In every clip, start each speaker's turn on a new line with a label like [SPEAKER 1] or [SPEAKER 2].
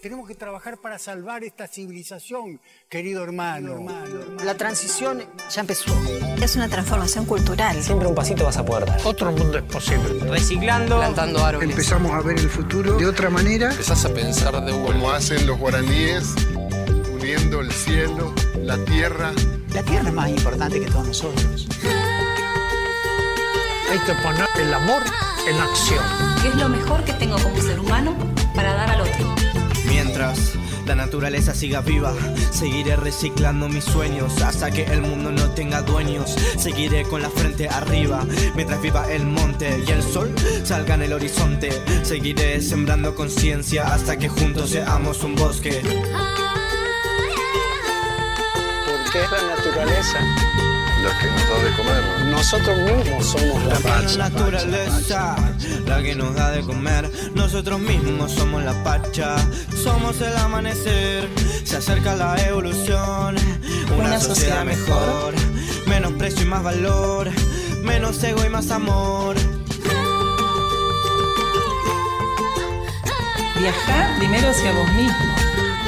[SPEAKER 1] Tenemos que trabajar para salvar esta civilización, querido hermano.
[SPEAKER 2] La transición ya empezó.
[SPEAKER 3] Es una transformación cultural.
[SPEAKER 4] Siempre un pasito vas a poder dar.
[SPEAKER 5] Otro mundo es posible.
[SPEAKER 4] Reciclando, plantando árboles.
[SPEAKER 6] Empezamos a ver el futuro de otra manera.
[SPEAKER 7] Empezás a pensar de
[SPEAKER 8] Como hacen los guaraníes, uniendo el cielo, la tierra.
[SPEAKER 2] La tierra es más importante que todos nosotros.
[SPEAKER 5] Hay que poner el amor en acción.
[SPEAKER 3] ¿Qué es lo mejor que tengo como ser humano para dar al otro?
[SPEAKER 9] La naturaleza siga viva, seguiré reciclando mis sueños hasta que el mundo no tenga dueños. Seguiré con la frente arriba mientras viva el monte y el sol salga en el horizonte. Seguiré sembrando conciencia hasta que juntos seamos un bosque.
[SPEAKER 2] Porque es la naturaleza
[SPEAKER 8] la que nos da de comer.
[SPEAKER 2] Nosotros mismos somos la pacha.
[SPEAKER 9] La naturaleza, la que nos da de comer. Nosotros mismos somos la pacha, somos el amanecer. Se acerca la evolución, una, sociedad, mejor. Menos precio y más valor, menos ego y más amor.
[SPEAKER 10] Viajar primero hacia vos mismo.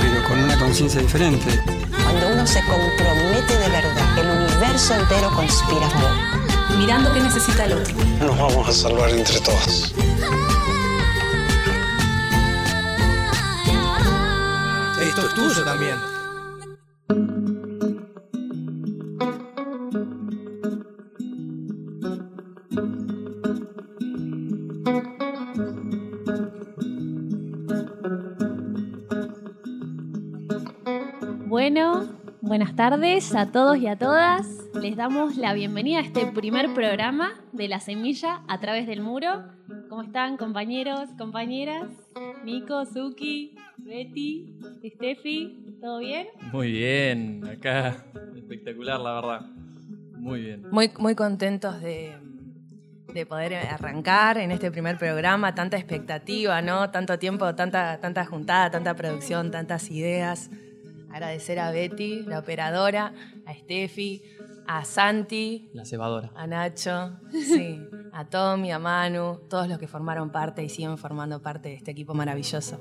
[SPEAKER 6] Pero con una conciencia diferente.
[SPEAKER 11] Cuando uno se compromete de verdad, el universo entero conspira a favor.
[SPEAKER 3] Mirando qué necesita el otro.
[SPEAKER 8] Nos vamos a salvar entre todos.
[SPEAKER 9] Esto es tuyo también.
[SPEAKER 12] Buenas tardes a todos y a todas. Les damos la bienvenida a este primer programa de La Semilla a través del muro. ¿Cómo están compañeros, compañeras? Nico, Suki, Betty, Steffi, ¿todo bien?
[SPEAKER 13] Muy bien, acá espectacular la verdad. Muy bien.
[SPEAKER 10] Muy, muy contentos de, de poder arrancar en este primer programa, tanta expectativa, ¿no? Tanto tiempo, tanta, tanta juntada, tanta producción, tantas ideas. Agradecer a Betty, la operadora, a Steffi, a Santi,
[SPEAKER 13] La cebadora.
[SPEAKER 10] a Nacho, sí, a Tommy, a Manu, todos los que formaron parte y siguen formando parte de este equipo maravilloso.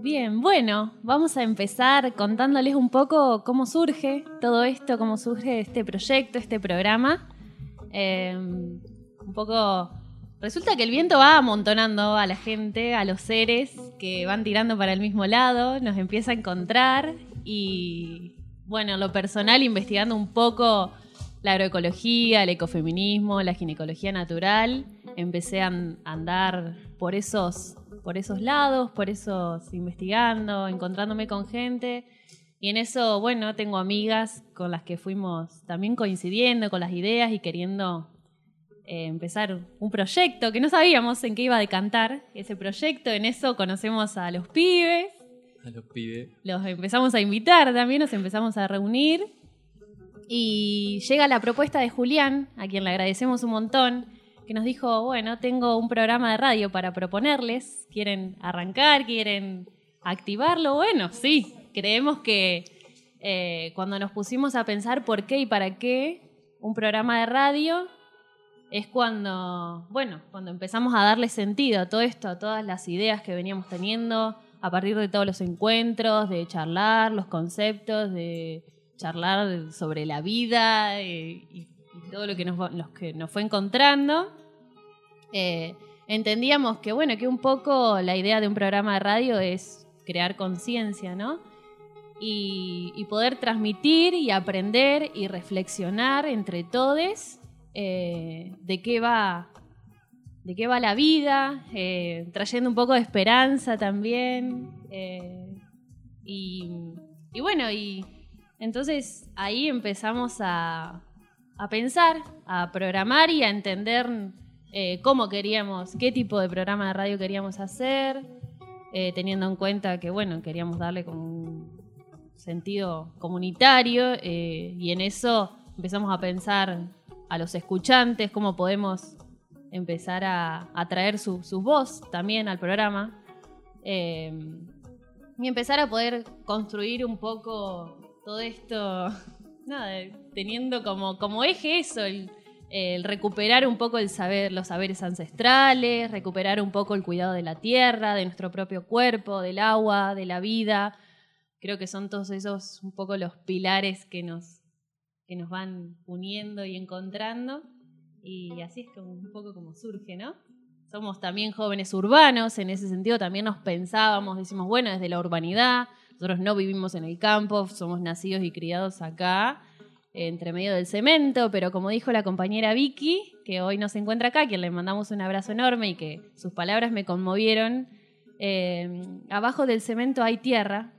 [SPEAKER 12] Bien, bueno, vamos a empezar contándoles un poco cómo surge todo esto, cómo surge este proyecto, este programa. Eh, un poco. Resulta que el viento va amontonando a la gente, a los seres que van tirando para el mismo lado, nos empieza a encontrar y, bueno, en lo personal, investigando un poco la agroecología, el ecofeminismo, la ginecología natural, empecé a an- a andar por esos, por esos lados, por esos investigando, encontrándome con gente. Y en eso, bueno, tengo amigas con las que fuimos también coincidiendo con las ideas y queriendo eh, empezar un proyecto que no sabíamos en qué iba a decantar ese proyecto. En eso conocemos a los pibes,
[SPEAKER 13] A los pibes.
[SPEAKER 12] los empezamos a invitar también, nos empezamos a reunir. Y llega la propuesta de Julián, a quien le agradecemos un montón, que nos dijo, bueno, tengo un programa de radio para proponerles, quieren arrancar, quieren activarlo, bueno, sí, creemos que eh, cuando nos pusimos a pensar por qué y para qué un programa de radio, es cuando, bueno, cuando empezamos a darle sentido a todo esto, a todas las ideas que veníamos teniendo, a partir de todos los encuentros, de charlar los conceptos, de charlar sobre la vida eh, y, todo lo que nos, que nos fue encontrando. Eh, entendíamos que, bueno, que un poco la idea de un programa de radio es crear conciencia, ¿no? Y, y poder transmitir y aprender y reflexionar entre todos eh, de qué va de qué va la vida, eh, trayendo un poco de esperanza también. eh, y, bueno, y entonces ahí empezamos a, a pensar, a programar y a entender eh, cómo queríamos, qué tipo de programa de radio queríamos hacer, teniendo en cuenta que, bueno, queríamos darle un sentido comunitario y en eso empezamos a pensar a los escuchantes, cómo podemos empezar a, a traer su, su voz también al programa eh, y empezar a poder construir un poco todo esto, teniendo como, como eje eso, el- el recuperar un poco el saber, los saberes ancestrales, recuperar un poco el cuidado de la tierra, de nuestro propio cuerpo, del agua, de la vida. Creo que son todos esos un poco los pilares que nos, que nos van uniendo y encontrando. Y así es como un poco como surge, ¿no? Somos también jóvenes urbanos, en ese sentido también nos pensábamos, decimos, bueno, desde la urbanidad, nosotros no vivimos en el campo, somos nacidos y criados acá, entre medio del cemento, pero como dijo la compañera Vicky, que hoy no se encuentra acá, quien le mandamos un abrazo enorme y que sus palabras me conmovieron, eh, abajo del cemento hay tierra,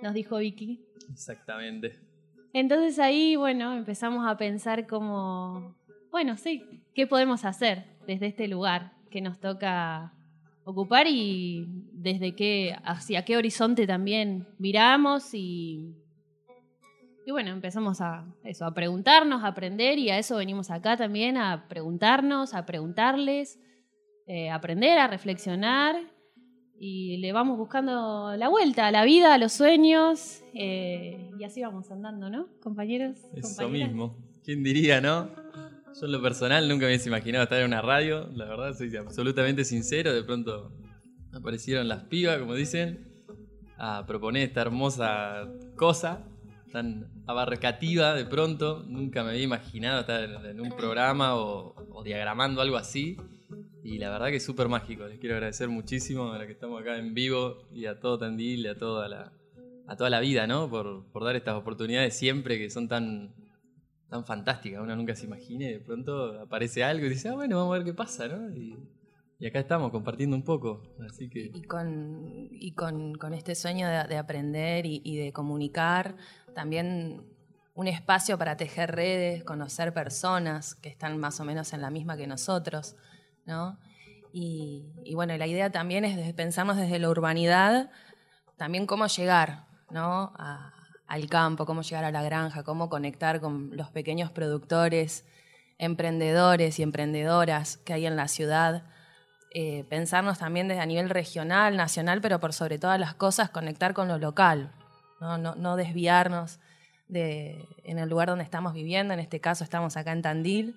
[SPEAKER 12] nos dijo Vicky.
[SPEAKER 13] Exactamente.
[SPEAKER 12] Entonces ahí, bueno, empezamos a pensar como, bueno, sí, ¿qué podemos hacer desde este lugar que nos toca ocupar y desde qué, hacia qué horizonte también miramos y y bueno, empezamos a eso, a preguntarnos, a aprender y a eso venimos acá también, a preguntarnos, a preguntarles, eh, a aprender, a reflexionar y le vamos buscando la vuelta a la vida, a los sueños eh, y así vamos andando, ¿no, compañeros?
[SPEAKER 13] Eso mismo. ¿Quién diría, no? Yo en lo personal nunca me hubiese imaginado estar en una radio, la verdad, soy absolutamente sincero, de pronto aparecieron las pibas, como dicen, a proponer esta hermosa cosa tan abarcativa de pronto. Nunca me había imaginado estar en, un programa o, diagramando algo así. Y la verdad que es súper mágico. Les quiero agradecer muchísimo a la que estamos acá en vivo y a todo Tandil y a toda la, a toda la vida, ¿no? Por, por dar estas oportunidades siempre que son tan, tan fantásticas. Uno nunca se imagina y de pronto aparece algo y dice, ah, bueno, vamos a ver qué pasa, ¿no? Y, acá estamos compartiendo un poco.
[SPEAKER 10] Y con, y con, con este sueño de, aprender y, de comunicar, también un espacio para tejer redes, conocer personas que están más o menos en la misma que nosotros, ¿no? Y, bueno, la idea también es pensarnos desde la urbanidad, también cómo llegar, ¿no? Al campo, cómo llegar a la granja, cómo conectar con los pequeños productores, emprendedores y emprendedoras que hay en la ciudad. Eh, pensarnos también desde a nivel regional, nacional, pero por sobre todas las cosas conectar con lo local, no, desviarnos de, en el lugar donde estamos viviendo, en este caso estamos acá en Tandil.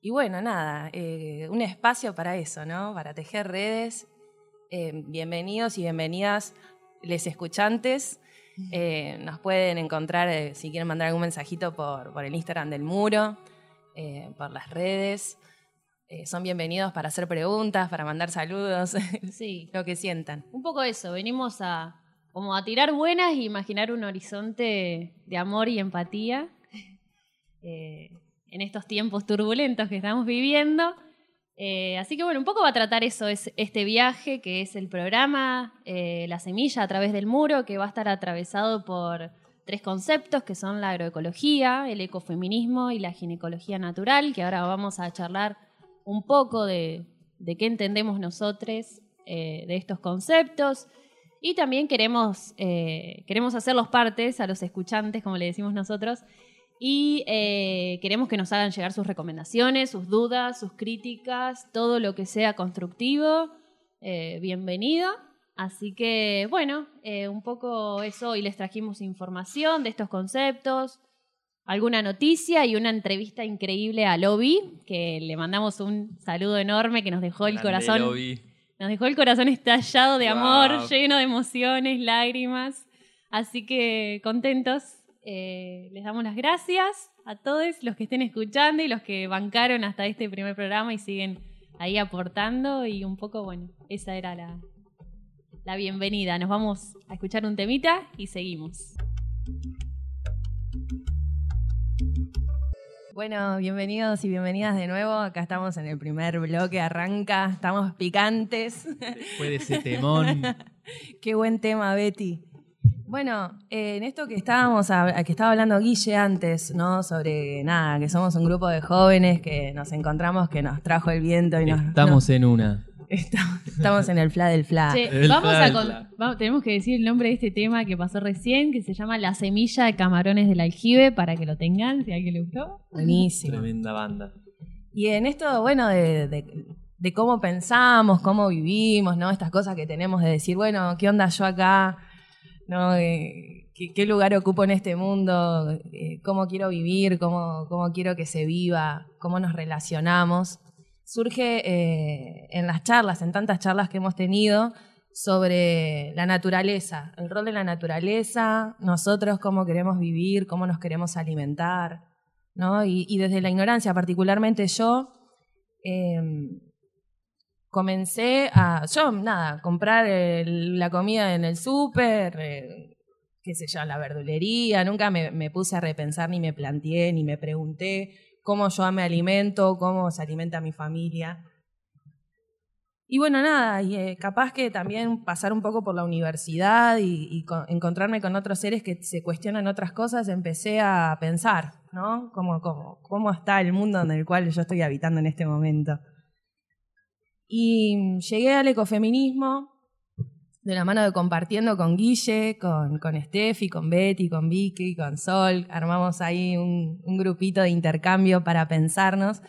[SPEAKER 10] Y bueno, nada, eh, un espacio para eso, ¿no? Para tejer redes. Eh, bienvenidos y bienvenidas les escuchantes. Eh, nos pueden encontrar, si quieren mandar algún mensajito, por, por el Instagram del muro, por las redes. son bienvenidos para hacer preguntas, para mandar saludos, sí. lo que sientan.
[SPEAKER 12] Un poco eso, venimos a, como a tirar buenas e imaginar un horizonte de amor y empatía eh, en estos tiempos turbulentos que estamos viviendo. Eh, así que bueno, un poco va a tratar eso, es este viaje que es el programa eh, La Semilla a través del muro, que va a estar atravesado por tres conceptos que son la agroecología, el ecofeminismo y la ginecología natural, que ahora vamos a charlar un poco de, qué entendemos nosotros de estos conceptos. Y también queremos, eh, queremos hacerlos partes a los escuchantes, como le decimos nosotros, y eh, queremos que nos hagan llegar sus recomendaciones, sus dudas, sus críticas, todo lo que sea constructivo. Eh, bienvenido. Así que, bueno, un poco eso. Hoy les trajimos información de estos conceptos, alguna noticia y una entrevista increíble a Lobby, que le mandamos un saludo enorme que nos dejó el corazón. Nos dejó el corazón estallado de amor, lleno de emociones, lágrimas. Así que contentos. Eh, les damos las gracias a todos los que estén escuchando y los que bancaron hasta este primer programa y siguen ahí aportando. Y un poco, bueno, esa era la, la bienvenida. Nos vamos a escuchar un temita y seguimos.
[SPEAKER 10] Bueno, bienvenidos y bienvenidas de nuevo. Acá estamos en el primer bloque, arranca, estamos picantes.
[SPEAKER 13] Fue de ese temón.
[SPEAKER 10] Qué buen tema, Betty. Bueno, en esto que estábamos, que estaba hablando Guille antes, ¿no? Sobre nada, que somos un grupo de jóvenes que nos encontramos, que nos trajo el viento y nos.
[SPEAKER 13] Estamos en una.
[SPEAKER 10] Estamos en el fla del fla.
[SPEAKER 12] tenemos que decir el nombre de este tema que pasó recién, que se llama La semilla de camarones del aljibe, para que lo tengan, si a alguien le gustó.
[SPEAKER 10] Buenísimo.
[SPEAKER 13] Tremenda banda.
[SPEAKER 10] Y en esto, bueno, de, cómo pensamos, cómo vivimos, ¿no? Estas cosas que tenemos de decir, bueno, ¿qué onda yo acá? ¿No? Eh, qué, qué lugar ocupo en este mundo, eh, cómo quiero vivir, cómo, cómo quiero que se viva, cómo nos relacionamos, surge eh, en las charlas, en tantas charlas que hemos tenido sobre la naturaleza, el rol de la naturaleza, nosotros cómo queremos vivir, cómo nos queremos alimentar, ¿no? Y, y desde la ignorancia, particularmente yo, eh, comencé a, nada, comprar la comida en el súper, eh, qué sé yo, la verdulería, nunca me, puse a repensar, ni me planteé, ni me pregunté cómo yo me alimento, cómo se alimenta mi familia. Y bueno, nada, y eh, capaz que también pasar un poco por la universidad y, y co- encontrarme con otros seres que se cuestionan otras cosas, empecé a pensar, ¿no? Cómo, cómo, cómo está el mundo en el cual yo estoy habitando en este momento. Y llegué al ecofeminismo de la mano de compartiendo con Guille, con, Steffi, con Betty, con Vicky, con Sol. Armamos ahí un, grupito de intercambio para pensarnos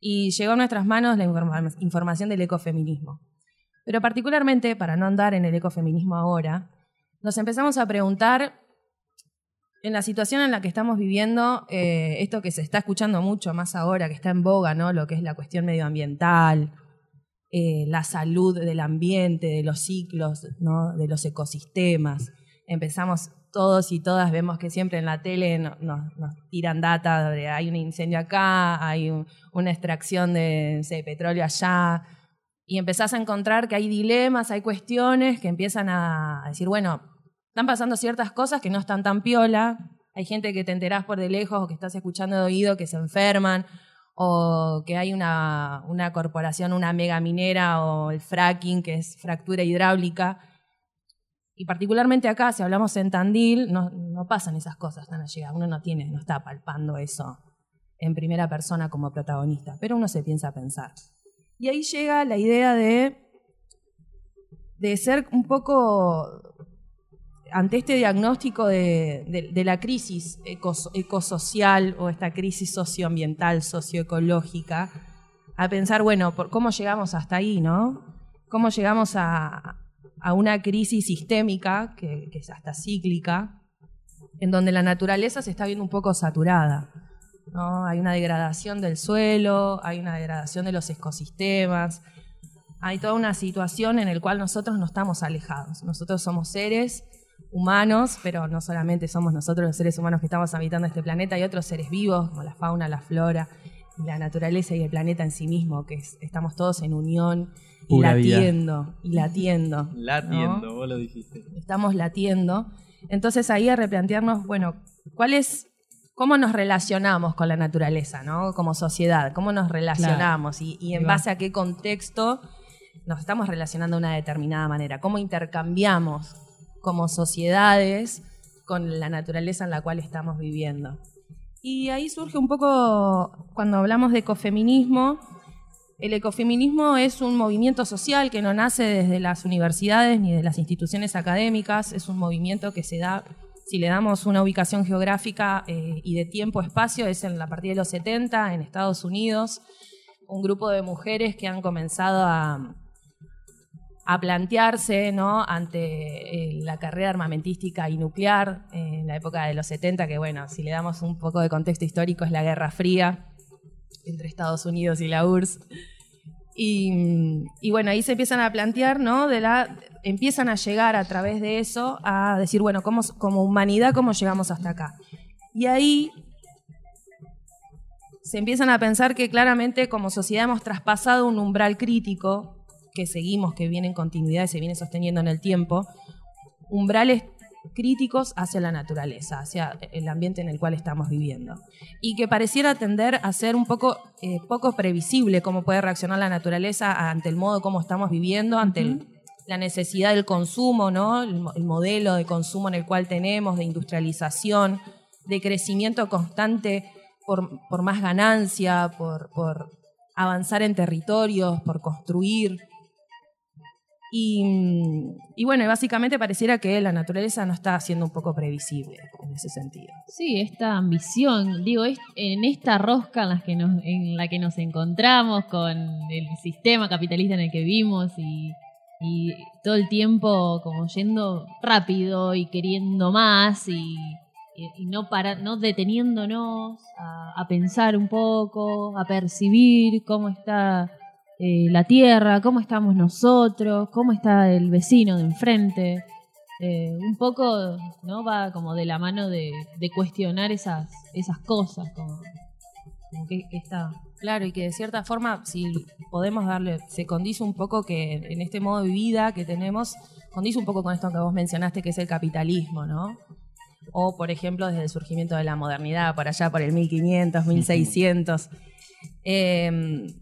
[SPEAKER 10] y llegó a nuestras manos la informa- información del ecofeminismo. Pero particularmente, para no andar en el ecofeminismo ahora, nos empezamos a preguntar en la situación en la que estamos viviendo, eh, esto que se está escuchando mucho más ahora, que está en boga, ¿no? Lo que es la cuestión medioambiental, eh, la salud del ambiente, de los ciclos, de los ecosistemas. Empezamos todos y todas, vemos que siempre en la tele no- nos, tiran data de hay un incendio acá, hay un- una extracción de, sé, petróleo allá, y empezás a encontrar que hay dilemas, hay cuestiones que empiezan a decir, bueno, están pasando ciertas cosas que no están tan piola, hay gente que te enterás por de lejos o que estás escuchando de oído que se enferman, o que hay una, una corporación, una mega minera, o el fracking, que es fractura hidráulica. Y particularmente acá, si hablamos en Tandil, no, no pasan esas cosas tan allegadas. Uno no tiene, no está palpando eso en primera persona como protagonista, pero uno se piensa a pensar. Y ahí llega la idea de, de ser un poco ante este diagnóstico de, la crisis ecos- ecosocial o esta crisis socioambiental, socioecológica, a pensar, bueno, por cómo llegamos hasta ahí, ¿no? ¿Cómo llegamos a, una crisis sistémica, que, que es hasta cíclica, en donde la naturaleza se está viendo un poco saturada? ¿no? Hay una degradación del suelo, hay una degradación de los ecosistemas, hay toda una situación en la cual nosotros no estamos alejados. Nosotros somos seres humanos, pero no solamente somos nosotros los seres humanos que estamos habitando este planeta, hay otros seres vivos, como la fauna, la flora, la naturaleza y el planeta en sí mismo, que es- estamos todos en unión y
[SPEAKER 13] Pura vida.
[SPEAKER 10] latiendo, y latiendo. ¿no?
[SPEAKER 13] Latiendo, vos lo dijiste.
[SPEAKER 10] estamos latiendo. Entonces ahí a replantearnos, bueno, ¿cuál es, cómo nos relacionamos con la naturaleza, ¿no? Como sociedad, cómo nos relacionamos y, y
[SPEAKER 12] Ahí
[SPEAKER 10] en
[SPEAKER 12] va.
[SPEAKER 10] base a qué contexto nos estamos relacionando de una determinada manera, cómo intercambiamos como sociedades con la naturaleza en la cual estamos viviendo. Y ahí surge un poco, cuando hablamos de ecofeminismo, el ecofeminismo es un movimiento social que no nace desde las universidades ni de las instituciones académicas, es un movimiento que se da, si le damos una ubicación geográfica eh, y de tiempo-espacio, es en la partida de los 70 en Estados Unidos, un grupo de mujeres que han comenzado a, a plantearse ¿no? ante eh, la carrera armamentística y nuclear eh, en la época de los 70, que bueno, si le damos un poco de contexto histórico es la Guerra Fría entre Estados Unidos y la URSS. Y, y bueno, ahí se empiezan a plantear, ¿no? De la, empiezan a llegar a través de eso a decir, bueno, ¿cómo, como humanidad, ¿cómo llegamos hasta acá? Y ahí se empiezan a pensar que claramente como sociedad hemos traspasado un umbral crítico que seguimos, que viene en continuidad y se viene sosteniendo en el tiempo, umbrales críticos hacia la naturaleza, hacia el ambiente en el cual estamos viviendo. Y que pareciera tender a ser un poco, eh, poco previsible cómo puede reaccionar la naturaleza ante el modo como estamos viviendo, ante el- la necesidad del consumo, ¿no? el, el modelo de consumo en el cual tenemos, de industrialización, de crecimiento constante por, por más ganancia, por, por avanzar en territorios, por construir. Y, y bueno, básicamente pareciera que la naturaleza no está siendo un poco previsible en ese sentido.
[SPEAKER 12] Sí, esta ambición, digo, en esta rosca en la, que nos, en la que nos encontramos con el sistema capitalista en el que vivimos y y todo el tiempo como yendo rápido y queriendo más y- y no para, no deteniéndonos a, a pensar un poco, a percibir cómo está eh, la tierra, cómo estamos nosotros, cómo está el vecino de enfrente. Eh, un poco no va como de la mano de, de cuestionar esas, esas cosas, como, como que, que está
[SPEAKER 10] Claro, y que de cierta forma, si podemos darle, se condice un poco que en este modo de vida que tenemos, condice un poco con esto que vos mencionaste, que es el capitalismo, ¿no? O, por ejemplo, desde el surgimiento de la modernidad, por allá por el 1500, 1600, eh,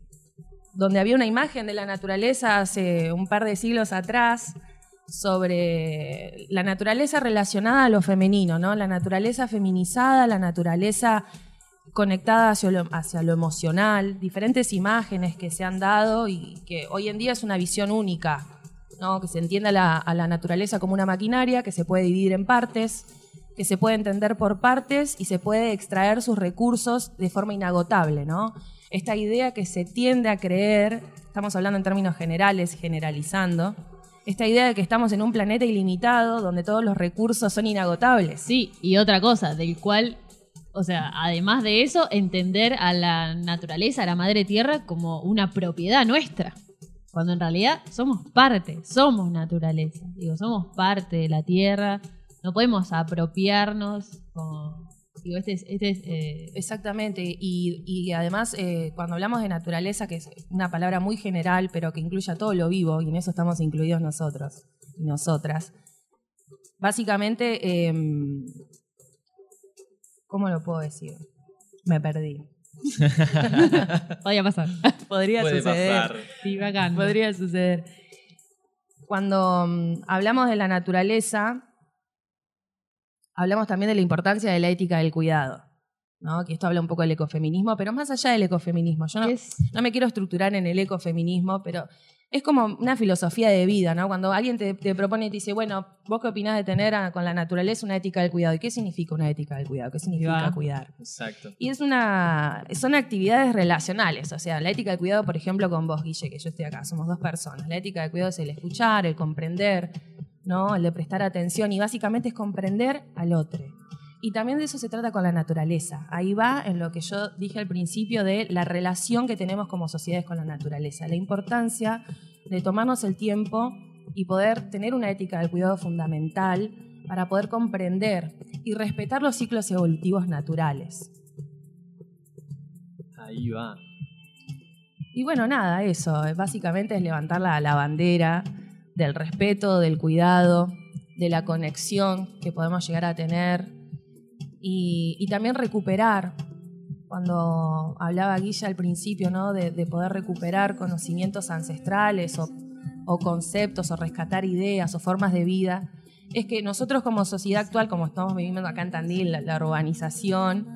[SPEAKER 10] donde había una imagen de la naturaleza hace un par de siglos atrás sobre la naturaleza relacionada a lo femenino, ¿no? La naturaleza feminizada, la naturaleza conectada hacia lo, hacia lo emocional, diferentes imágenes que se han dado y que hoy en día es una visión única, ¿no? que se entiende a la, a la naturaleza como una maquinaria que se puede dividir en partes, que se puede entender por partes y se puede extraer sus recursos de forma inagotable. ¿no? Esta idea que se tiende a creer, estamos hablando en términos generales, generalizando, esta idea de que estamos en un planeta ilimitado donde todos los recursos son inagotables.
[SPEAKER 12] Sí, y otra cosa, del cual, o sea, además de eso, entender a la naturaleza, a la madre tierra, como una propiedad nuestra. Cuando en realidad somos parte, somos naturaleza. Digo, somos parte de la tierra. No podemos apropiarnos como. Digo, este es. Este es eh,
[SPEAKER 10] Exactamente, y, y además eh, cuando hablamos de naturaleza, que es una palabra muy general, pero que incluye a todo lo vivo, y en eso estamos incluidos nosotros y nosotras, básicamente, eh, ¿cómo lo puedo decir? Me perdí.
[SPEAKER 12] Podría pasar.
[SPEAKER 10] Podría
[SPEAKER 13] Puede
[SPEAKER 10] suceder.
[SPEAKER 13] pasar.
[SPEAKER 12] Sí, bacán.
[SPEAKER 10] Podría suceder. Cuando mm, hablamos de la naturaleza, hablamos también de la importancia de la ética del cuidado. ¿no? Que esto habla un poco del ecofeminismo, pero más allá del ecofeminismo. Yo no, no me quiero estructurar en el ecofeminismo, pero es como una filosofía de vida, ¿no? Cuando alguien te, te propone y te dice, bueno, ¿vos qué opinás de tener a- con la naturaleza una ética del cuidado? ¿Y qué significa una ética del cuidado? ¿Qué significa
[SPEAKER 12] va.
[SPEAKER 10] cuidar?
[SPEAKER 13] Exacto.
[SPEAKER 10] Y es una, son actividades relacionales, o sea, la ética del cuidado, por ejemplo, con vos, Guille, que yo estoy acá, somos dos personas. La ética del cuidado es el escuchar, el comprender, ¿no? El de prestar atención y básicamente es comprender al otro. Y también de eso se trata con la naturaleza. Ahí va en lo que yo dije al principio de la relación que tenemos como sociedades con la naturaleza, la importancia de tomarnos el tiempo y poder tener una ética del cuidado fundamental para poder comprender y respetar los ciclos evolutivos naturales.
[SPEAKER 13] Ahí va.
[SPEAKER 10] Y bueno, nada, eso. eh, Básicamente es levantar la, la bandera del respeto, del cuidado, de la conexión que podemos llegar a tener y, también recuperar. Cuando hablaba Guilla al principio, ¿no? De, de poder recuperar conocimientos ancestrales o, o conceptos o rescatar ideas o formas de vida, es que nosotros como sociedad actual, como estamos viviendo acá en Tandil, la- la urbanización,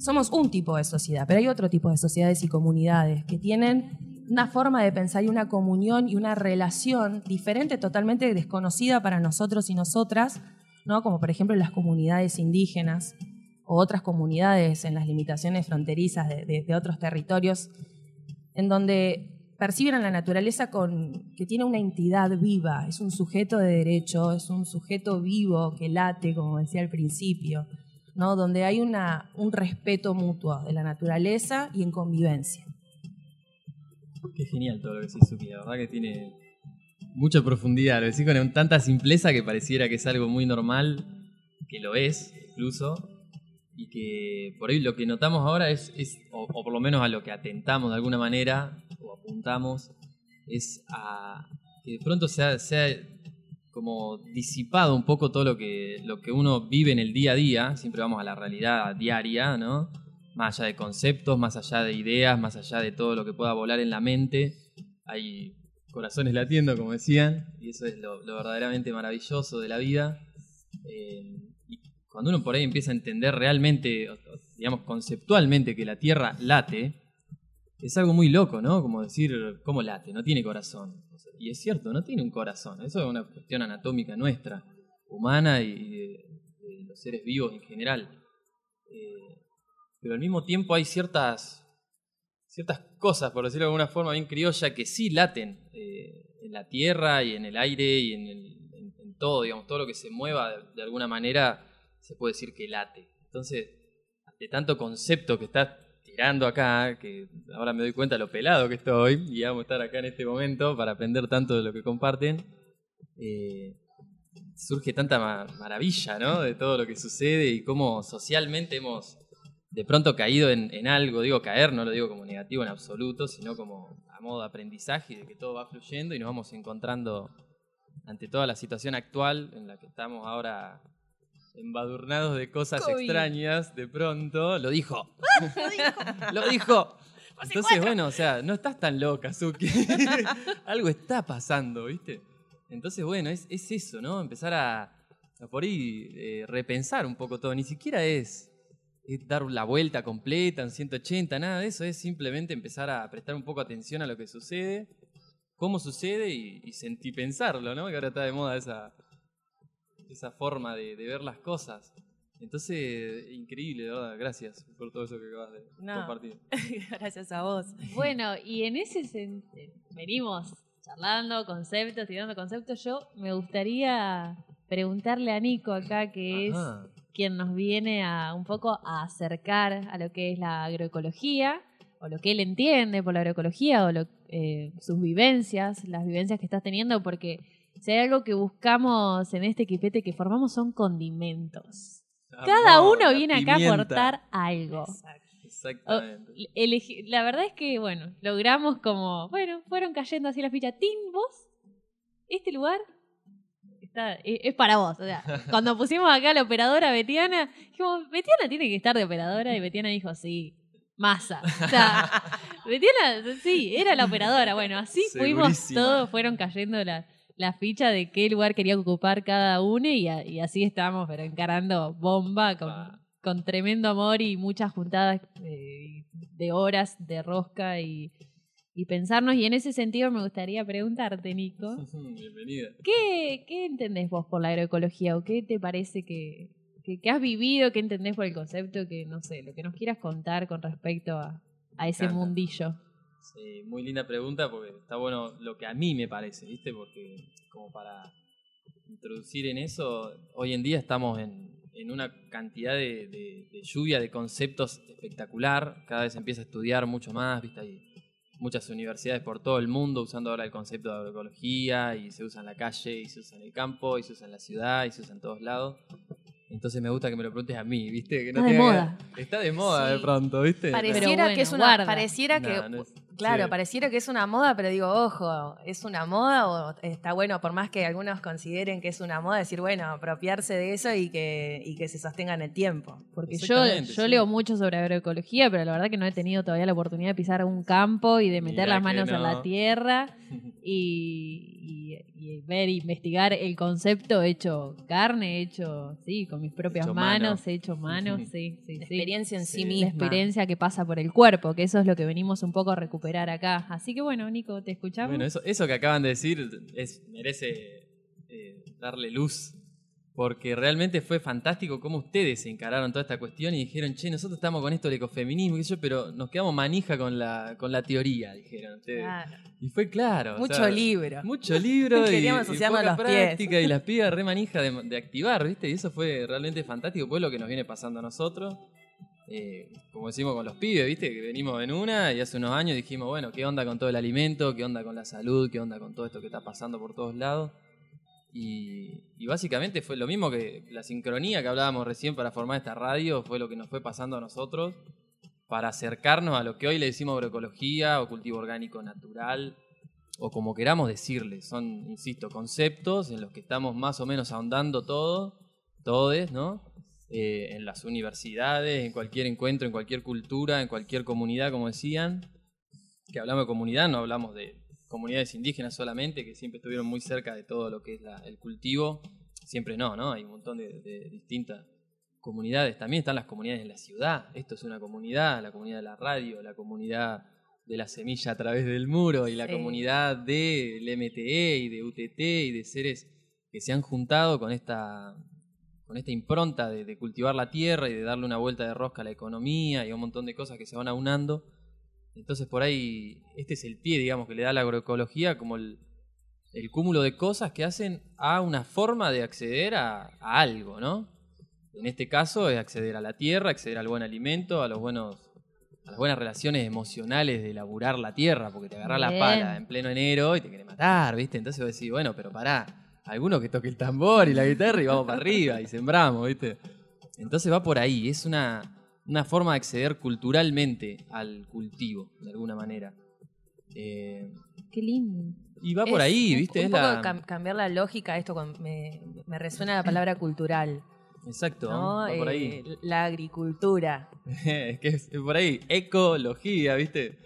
[SPEAKER 10] somos un tipo de sociedad, pero hay otro tipo de sociedades y comunidades que tienen una forma de pensar y una comunión y una relación diferente, totalmente desconocida para nosotros y nosotras, ¿no? como por ejemplo las comunidades indígenas o otras comunidades en las limitaciones fronterizas de, otros territorios, en donde perciben a la naturaleza con que tiene una entidad viva, es un sujeto de derecho, es un sujeto vivo que late, como decía al principio, ¿no? donde hay un respeto mutuo de la naturaleza y en convivencia.
[SPEAKER 13] Qué genial todo lo que decís, Suki. La verdad que tiene mucha profundidad. Lo decís con tanta simpleza que pareciera que es algo muy normal, que lo es incluso, y que por ahí lo que notamos ahora es, es o, o por lo menos a lo que atentamos de alguna manera, o apuntamos, es a que de pronto se ha, se ha como disipado un poco todo lo que, lo que uno vive en el día a día, siempre vamos a la realidad diaria, ¿no? Más allá de conceptos, más allá de ideas, más allá de todo lo que pueda volar en la mente, hay corazones latiendo, como decían, y eso es lo, verdaderamente maravilloso de la vida. Eh, y cuando uno por ahí empieza a entender realmente, digamos, conceptualmente que la Tierra late, es algo muy loco, ¿no? Como decir, ¿cómo late? No tiene corazón. Y es cierto, no tiene un corazón. Eso es una cuestión anatómica nuestra, humana y de, de los seres vivos en general. Eh, pero al mismo tiempo hay ciertas, ciertas cosas, por decirlo de alguna forma bien criolla, que sí laten eh, en la tierra y en el aire y en, todo, digamos, todo lo que se mueva de, de alguna manera se puede decir que late. Entonces, de tanto concepto que estás tirando acá, que ahora me doy cuenta lo pelado que estoy y vamos a estar acá en este momento para aprender tanto de lo que comparten, eh, surge tanta ma- maravilla, ¿no? De todo lo que sucede y cómo socialmente hemos de pronto caído en, en algo, digo caer, no lo digo como negativo en absoluto, sino como a modo de aprendizaje de que todo va fluyendo y nos vamos encontrando ante toda la situación actual en la que estamos ahora embadurnados de cosas
[SPEAKER 10] COVID.
[SPEAKER 13] extrañas, de pronto, lo dijo. lo dijo. Entonces, bueno, o sea, no estás tan loca, Suki. Algo está pasando, ¿viste? Entonces, bueno, es, es eso, ¿no? Empezar a, a por ahí eh, repensar un poco todo. Ni siquiera es dar la vuelta completa en 180, nada de eso. Es simplemente empezar a prestar un poco atención a lo que sucede, cómo sucede y, y sentir pensarlo, ¿no? Que ahora está de moda esa, esa forma de, de ver las cosas. Entonces, increíble, verdad. Gracias por todo eso que acabas de
[SPEAKER 10] No.
[SPEAKER 13] compartir.
[SPEAKER 10] Gracias a vos.
[SPEAKER 12] Bueno, y en ese sentido, venimos charlando conceptos, tirando conceptos. Yo me gustaría preguntarle a Nico acá, que es. Quien nos viene a un poco a acercar a lo que es la agroecología, o lo que él entiende por la agroecología, o lo- eh, sus vivencias, las vivencias que estás teniendo, porque si hay algo que buscamos en este equipete que formamos son condimentos. Cada uno viene acá a aportar algo.
[SPEAKER 13] Exactamente.
[SPEAKER 12] O- elegí- la verdad es que, bueno, logramos como, bueno, fueron cayendo así las fichas. Tim, vos, este lugar está, e- es, para vos. O sea, cuando pusimos acá a la operadora Betiana, dijimos, Betiana tiene que estar de operadora. Y Betiana dijo, sí, masa. O sea, Betiana, sí, era la operadora. Bueno, así fuimos todos, fueron cayendo la- las fichas de qué lugar quería ocupar cada uno y, a- y así estábamos, pero encarando bomba con, con tremendo amor y muchas juntadas eh, de horas de rosca y, y pensarnos. Y en ese sentido me gustaría preguntarte, Nico,
[SPEAKER 13] Bienvenida.
[SPEAKER 12] ¿qué, qué entendés vos por la agroecología o qué te parece que, que, que has vivido, qué entendés por el concepto, que no sé, lo que nos quieras contar con respecto a, a ese
[SPEAKER 13] encanta.
[SPEAKER 12] mundillo?
[SPEAKER 13] Sí, muy linda pregunta porque está bueno lo que a mí me parece, ¿viste? Porque como para introducir en eso, hoy en día estamos en, en una cantidad de, de- de lluvia de conceptos espectacular, cada vez se empieza a estudiar mucho más, ¿viste? Hay muchas universidades por todo el mundo usando ahora el concepto de agroecología y se usa en la calle y se usa en el campo y se usa en la ciudad y se usa en todos lados. Entonces me gusta que me lo preguntes a mí, ¿viste? Que
[SPEAKER 12] Está de moda.
[SPEAKER 13] Está de moda
[SPEAKER 10] Sí.
[SPEAKER 13] de pronto, ¿viste?
[SPEAKER 10] Pareciera
[SPEAKER 12] bueno,
[SPEAKER 10] que es una,
[SPEAKER 12] guarda.
[SPEAKER 10] pareciera que,
[SPEAKER 13] No, no es-
[SPEAKER 10] claro,
[SPEAKER 13] sí.
[SPEAKER 10] pareciera que es una moda, pero digo, ojo, ¿es una moda o está bueno, por más que algunos consideren que es una moda, decir, bueno, apropiarse de eso y que, y que se sostenga en el tiempo?
[SPEAKER 12] Porque yo, yo
[SPEAKER 13] sí.
[SPEAKER 12] leo mucho sobre agroecología, pero la verdad que no he tenido todavía la oportunidad de pisar un campo y de meter
[SPEAKER 13] Mirá
[SPEAKER 12] las manos en la
[SPEAKER 13] no.
[SPEAKER 12] tierra y, y- y ver, investigar el concepto hecho carne, hecho, sí, con mis propias
[SPEAKER 13] Hecho mano.
[SPEAKER 12] manos, hecho manos, sí, sí,
[SPEAKER 10] La
[SPEAKER 12] sí.
[SPEAKER 10] experiencia en sí,
[SPEAKER 13] Sí.
[SPEAKER 10] misma.
[SPEAKER 12] La experiencia que pasa por el cuerpo, que eso es lo que venimos un poco a recuperar acá. Así que bueno, Nico, te escuchamos.
[SPEAKER 13] Bueno, eso, eso que acaban de decir es, merece eh, darle luz. Porque realmente fue fantástico cómo ustedes encararon toda esta cuestión y dijeron, che, nosotros estamos con esto del ecofeminismo, y yo, pero nos quedamos manija con la, con la teoría, dijeron ustedes.
[SPEAKER 10] Claro.
[SPEAKER 13] Y fue claro. o
[SPEAKER 10] Mucho
[SPEAKER 13] sea,
[SPEAKER 10] libro.
[SPEAKER 13] Mucho libro y,
[SPEAKER 10] Queríamos
[SPEAKER 13] y poca
[SPEAKER 10] los pies.
[SPEAKER 13] práctica y las pibas re manija de, de activar, ¿viste? Y eso fue realmente fantástico, pues lo que nos viene pasando a nosotros. Eh, como decimos con los pibes, ¿viste? Que venimos en una y hace unos años dijimos, bueno, ¿qué onda con todo el alimento? ¿Qué onda con la salud? ¿Qué onda con todo esto que está pasando por todos lados? Y, y básicamente fue lo mismo que la sincronía que hablábamos recién para formar esta radio, fue lo que nos fue pasando a nosotros para acercarnos a lo que hoy le decimos agroecología o cultivo orgánico natural o como queramos decirle. Son, insisto, conceptos en los que estamos más o menos ahondando todo, todes, ¿no? Eh, en las universidades, en cualquier encuentro, en cualquier cultura, en cualquier comunidad, como decían. Que hablamos de comunidad, no hablamos de comunidades indígenas solamente, que siempre estuvieron muy cerca de todo lo que es la- el cultivo. Siempre no, ¿no? Hay un montón de, de distintas comunidades. También están las comunidades en la ciudad. Esto es una comunidad, la comunidad de la radio, la comunidad de la semilla a través del muro y la
[SPEAKER 10] Sí.
[SPEAKER 13] comunidad del MTE y de UTT y de seres que se han juntado con esta con esta impronta de, de cultivar la tierra y de darle una vuelta de rosca a la economía y a un montón de cosas que se van aunando. Entonces por ahí este es el pie, digamos, que le da la agroecología como el, el cúmulo de cosas que hacen a una forma de acceder a, a algo, ¿no? En este caso es acceder a la tierra, acceder al buen alimento, a los buenos a las buenas relaciones emocionales de laburar la tierra, porque te agarrás la
[SPEAKER 12] Bien.
[SPEAKER 13] pala en pleno enero y te quiere matar, ¿viste? Entonces vos decís, bueno, pero pará, alguno que toque el tambor y la guitarra y vamos para arriba y sembramos, ¿viste? Entonces va por ahí, es una, una forma de acceder culturalmente al cultivo, de alguna manera. Eh,
[SPEAKER 12] Qué lindo.
[SPEAKER 13] y va por ahí,
[SPEAKER 10] un-
[SPEAKER 13] ¿viste?
[SPEAKER 10] Un,
[SPEAKER 13] Es
[SPEAKER 10] poco
[SPEAKER 13] la-
[SPEAKER 10] cam- cambiar la lógica, esto con- me, me resuena la palabra cultural.
[SPEAKER 13] Exacto,
[SPEAKER 10] ¿no?
[SPEAKER 13] va por
[SPEAKER 10] Eh,
[SPEAKER 13] ahí.
[SPEAKER 10] la agricultura.
[SPEAKER 13] es que es, es por ahí, ecología, ¿viste?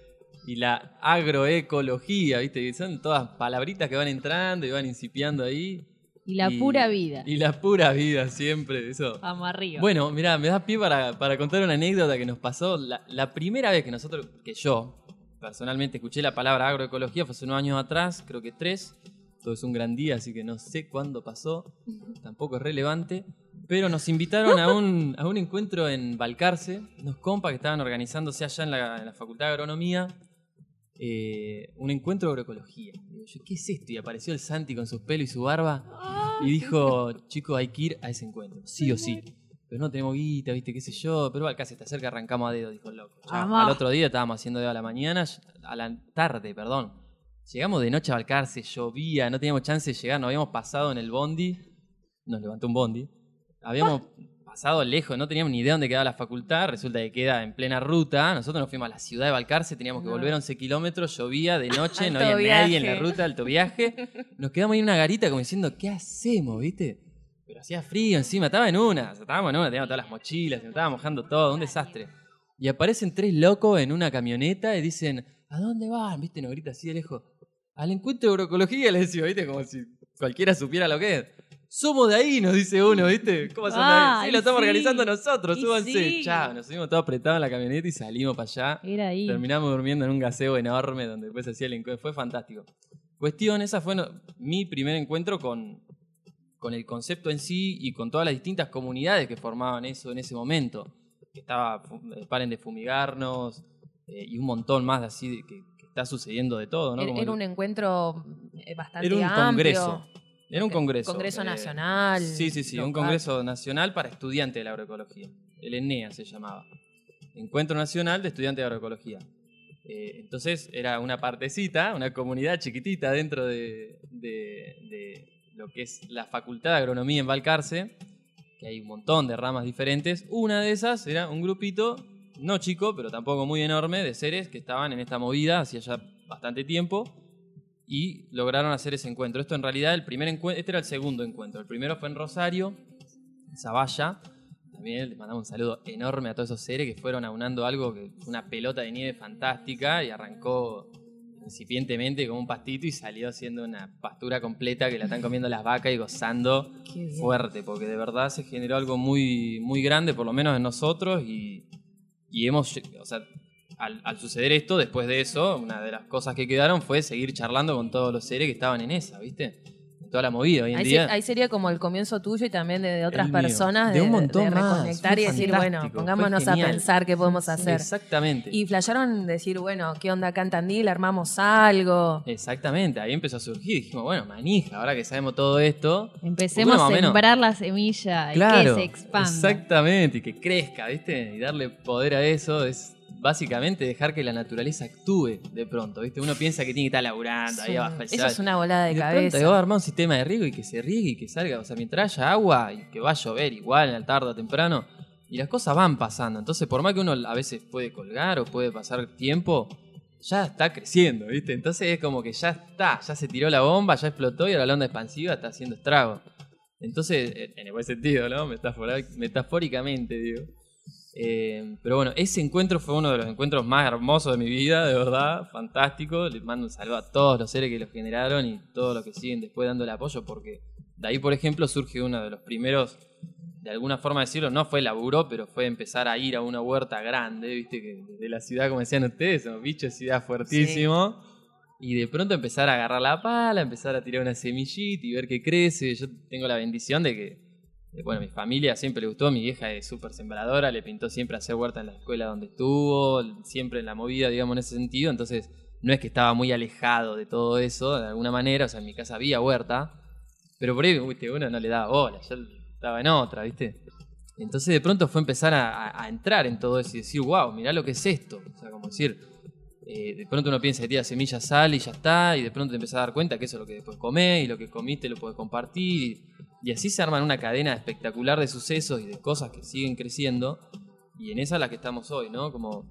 [SPEAKER 13] Y la agroecología, ¿viste? Y son todas palabritas que van entrando y van incipiando ahí.
[SPEAKER 12] Y la pura vida.
[SPEAKER 13] Y la pura vida siempre, eso.
[SPEAKER 12] Vamos arriba.
[SPEAKER 13] Bueno, mirá, me da pie para, para contar una anécdota que nos pasó. La, la primera vez que nosotros, que yo personalmente escuché la palabra agroecología fue hace unos años atrás, creo que tres. Todo es un gran día, así que no sé cuándo pasó. Tampoco es relevante. Pero nos invitaron a un, a un encuentro en Balcarce, unos compas que estaban organizándose allá en la, en la Facultad de Agronomía. Eh, un encuentro de agroecología. Digo yo, ¿qué es esto? Y apareció el Santi con su pelo y su barba y dijo, chicos, hay que ir a ese encuentro, sí o sí. Pero no tenemos guita, viste, qué sé yo. Pero Balcarce está cerca, arrancamos a dedo, dijo el loco. Al otro día estábamos haciendo dedo a la mañana, a la tarde, perdón. Llegamos de noche a Balcarce, llovía, no teníamos chance de llegar, nos habíamos pasado en el bondi. Nos levantó un bondi. Habíamos pasado lejos, no teníamos ni idea dónde quedaba la facultad. Resulta que queda en plena ruta. Nosotros nos fuimos a la ciudad de Balcarce, teníamos que
[SPEAKER 10] No.
[SPEAKER 13] volver 11 kilómetros, llovía de noche, no había nadie en la ruta, alto viaje. Nos quedamos ahí en una garita como diciendo, ¿qué hacemos, viste? Pero hacía frío encima, estaba en una, estábamos en una, teníamos todas las mochilas, nos estaba mojando todo, un desastre. Y aparecen tres locos en una camioneta y dicen, ¿a dónde van? ¿Viste? Nos grita así de lejos. Al encuentro de agroecología, les decimos, ¿viste? Como si cualquiera supiera lo que es. Somos de ahí, nos dice uno, ¿viste? ¿Cómo son de ahí? Sí, lo estamos
[SPEAKER 12] sí.
[SPEAKER 13] organizando nosotros,
[SPEAKER 12] Y
[SPEAKER 13] súbanse.
[SPEAKER 12] sí.
[SPEAKER 13] Chao, nos subimos todos apretados en la camioneta y salimos para allá.
[SPEAKER 12] Era ahí.
[SPEAKER 13] Terminamos durmiendo en un gaseo enorme donde después se hacía el encuentro. Fue fantástico. Cuestión, esa fue no- mi primer encuentro con, con el concepto en sí y con todas las distintas comunidades que formaban eso en ese momento. Que estaba Paren de Fumigarnos eh, y un montón más así de- que, que está sucediendo de todo, ¿no?
[SPEAKER 10] Era,
[SPEAKER 13] Como
[SPEAKER 10] era
[SPEAKER 13] el-
[SPEAKER 10] un encuentro eh, bastante
[SPEAKER 13] era un
[SPEAKER 10] amplio.
[SPEAKER 13] congreso. Era un congreso.
[SPEAKER 10] Congreso
[SPEAKER 13] eh,
[SPEAKER 10] nacional.
[SPEAKER 13] Sí, sí, sí, un
[SPEAKER 10] local.
[SPEAKER 13] congreso nacional para estudiantes de la agroecología. El ENEA se llamaba. Encuentro Nacional de Estudiantes de Agroecología. Eh, entonces era una partecita, una comunidad chiquitita dentro de, de- de lo que es la Facultad de Agronomía en Balcarce, que hay un montón de ramas diferentes. Una de esas era un grupito, no chico, pero tampoco muy enorme, de seres que estaban en esta movida hacía ya bastante tiempo y lograron hacer ese encuentro. Esto en realidad, el primer encuentro, este era el segundo encuentro. El primero fue en Rosario, en Zavalla. También les mandamos un saludo enorme a todos esos seres que fueron aunando algo que fue una pelota de nieve fantástica y arrancó incipientemente como un pastito y salió siendo una pastura completa que la están comiendo las vacas y gozando fuerte, porque de verdad se generó algo muy, muy grande, por lo menos en nosotros, y, y hemos, o sea, al, al suceder esto, después de eso, una de las cosas que quedaron fue seguir charlando con todos los seres que estaban en esa, ¿viste? Toda la movida hoy en
[SPEAKER 10] Ahí, se-
[SPEAKER 13] día.
[SPEAKER 10] ahí sería como el comienzo tuyo y también de, de otras
[SPEAKER 13] mío.
[SPEAKER 10] personas
[SPEAKER 13] De un montón más.
[SPEAKER 10] reconectar y decir, bueno, pongámonos a pensar qué podemos hacer.
[SPEAKER 13] Exactamente.
[SPEAKER 10] Y flasharon decir, bueno, ¿qué onda acá en Tandil? ¿Armamos algo?
[SPEAKER 13] Exactamente, ahí empezó a surgir. Dijimos, bueno, manija, ahora que sabemos todo esto.
[SPEAKER 12] Empecemos a sembrar la semilla y que se expanda.
[SPEAKER 13] Exactamente, y que crezca, ¿viste? Y darle poder a eso es básicamente dejar que la naturaleza actúe de pronto, ¿viste? Uno piensa que tiene que estar laburando ahí abajo
[SPEAKER 10] Eso es una volada de,
[SPEAKER 13] Y de
[SPEAKER 10] cabeza.
[SPEAKER 13] pronto vos armás un sistema de riego y que se riegue y que salga, o sea, mientras haya agua y que va a llover igual en el tarde o temprano, y las cosas van pasando. Entonces, por más que uno a veces puede colgar o puede pasar tiempo, ya está creciendo, ¿viste? Entonces es como que ya está, ya se tiró la bomba, ya explotó y ahora la onda expansiva está haciendo estrago. Entonces, eh, en el buen sentido, ¿no? Metafora- metafóricamente, digo. Eh, pero bueno, ese encuentro fue uno de los encuentros más hermosos de mi vida, de verdad, fantástico. Les mando un saludo a todos los seres que lo generaron y todos los que siguen después dando el apoyo, porque de ahí, por ejemplo, surge uno de los primeros, de alguna forma decirlo, no fue laburo, pero fue empezar a ir a una huerta grande, viste, que de la ciudad, como decían ustedes, somos bichos de ciudad fuertísimo. Y de pronto empezar a agarrar la pala, empezar a tirar una semillita y ver qué crece. Yo tengo la bendición de que bueno, mi familia siempre le gustó, mi vieja es súper sembradora, le pintó siempre hacer huerta en la escuela donde estuvo, siempre en la movida, digamos, en ese sentido, entonces no es que estaba muy alejado de todo eso, de alguna manera, o sea, en mi casa había huerta, pero por ahí, viste, uno no le daba bola, yo estaba en otra, ¿viste? Entonces de pronto fue empezar a, entrar en todo eso y decir, wow, mirá lo que es esto. O sea, como decir, eh, de pronto uno piensa que tira semillas, sal y ya está, y de pronto te empiezas a dar cuenta que eso es lo que después comés y lo que comiste lo puedes compartir. Y, y así se arman una cadena espectacular de sucesos y de cosas que siguen creciendo. Y en esa es la que estamos hoy, ¿no? Como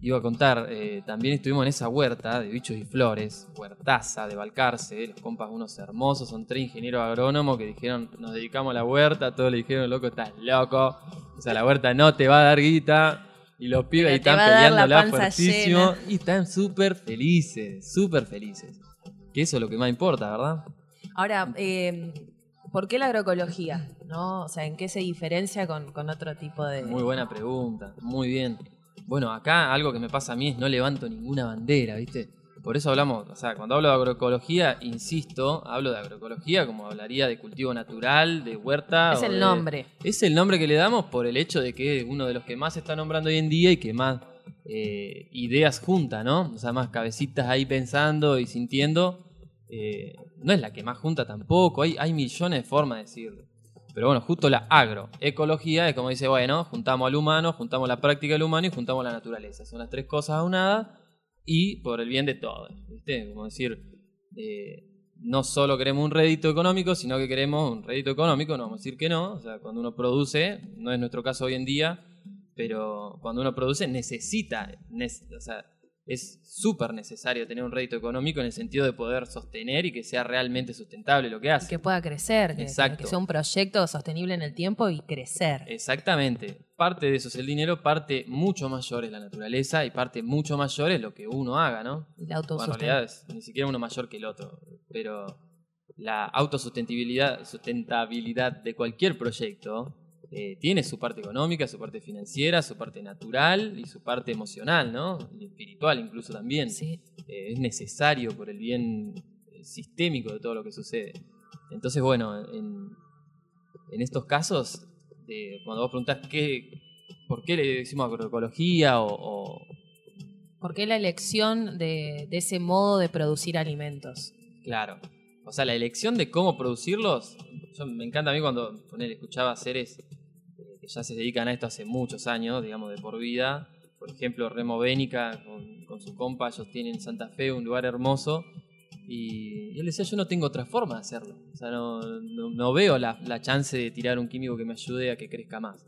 [SPEAKER 13] iba a contar, eh, también estuvimos en esa huerta de bichos y flores, huertaza de Balcarce, los compas unos hermosos, son tres ingenieros agrónomos que dijeron, nos dedicamos a la huerta, todos le dijeron, loco, estás loco, o sea, la huerta no te va a dar guita, y los pibes ahí están peleándola fuertísimo,
[SPEAKER 10] llena.
[SPEAKER 13] y están súper felices, súper felices. Que eso es lo que más importa, ¿verdad?
[SPEAKER 10] Ahora, eh, ¿por qué la agroecología? ¿No? O sea, ¿en qué se diferencia con, con otro tipo de.
[SPEAKER 13] Muy buena pregunta, muy bien. Bueno, acá algo que me pasa a mí es no levanto ninguna bandera, ¿viste? Por eso hablamos, o sea, cuando hablo de agroecología, insisto, hablo de agroecología como hablaría de cultivo natural, de huerta.
[SPEAKER 10] Es
[SPEAKER 13] o
[SPEAKER 10] el
[SPEAKER 13] de-
[SPEAKER 10] nombre.
[SPEAKER 13] Es el nombre que le damos por el hecho de que es uno de los que más se está nombrando hoy en día y que más eh, ideas junta, ¿no? O sea, más cabecitas ahí pensando y sintiendo. Eh, no es la que más junta tampoco, hay, hay millones de formas de decirlo. Pero bueno, justo la agroecología es como dice, bueno, juntamos al humano, juntamos la práctica del humano y juntamos la naturaleza. Son las tres cosas aunadas y por el bien de todos. ¿Viste? Como decir, eh, no solo queremos un rédito económico, sino que queremos un rédito económico, no vamos a decir que no. O sea, cuando uno produce, no es nuestro caso hoy en día, pero cuando uno produce necesita, o sea, es súper necesario tener un rédito económico en el sentido de poder sostener y que sea realmente sustentable lo que hace.
[SPEAKER 10] que pueda crecer, que, sea un proyecto sostenible en el tiempo y crecer.
[SPEAKER 13] Exactamente. Parte de eso es el dinero, parte mucho mayor es la naturaleza y parte mucho mayor es lo que uno haga, ¿no?
[SPEAKER 10] La
[SPEAKER 13] Bueno, en
[SPEAKER 10] autosustentabilidad.
[SPEAKER 13] realidad es ni siquiera uno mayor que el otro, pero la autosustentabilidad sustentabilidad de cualquier proyecto eh, tiene su parte económica, su parte financiera, su parte natural y su parte emocional, ¿no? Y espiritual incluso también.
[SPEAKER 10] Sí.
[SPEAKER 13] Eh, es necesario por el bien eh, sistémico de todo lo que sucede. Entonces, bueno, en, en estos casos, de- cuando vos preguntás qué, por qué le decimos agroecología o, o-
[SPEAKER 10] ¿Por qué la elección de, de ese modo de producir alimentos?
[SPEAKER 13] Claro. O sea, la elección de cómo producirlos. Yo, me encanta a mí cuando poner, escuchaba seres que ya se dedican a esto hace muchos años, digamos, de por vida. Por ejemplo, Remo Bénica con, con su compa, ellos tienen Santa Fe, un lugar hermoso. Y, él decía, yo no tengo otra forma de hacerlo. O sea, no, veo la, chance de tirar un químico que me ayude a que crezca más.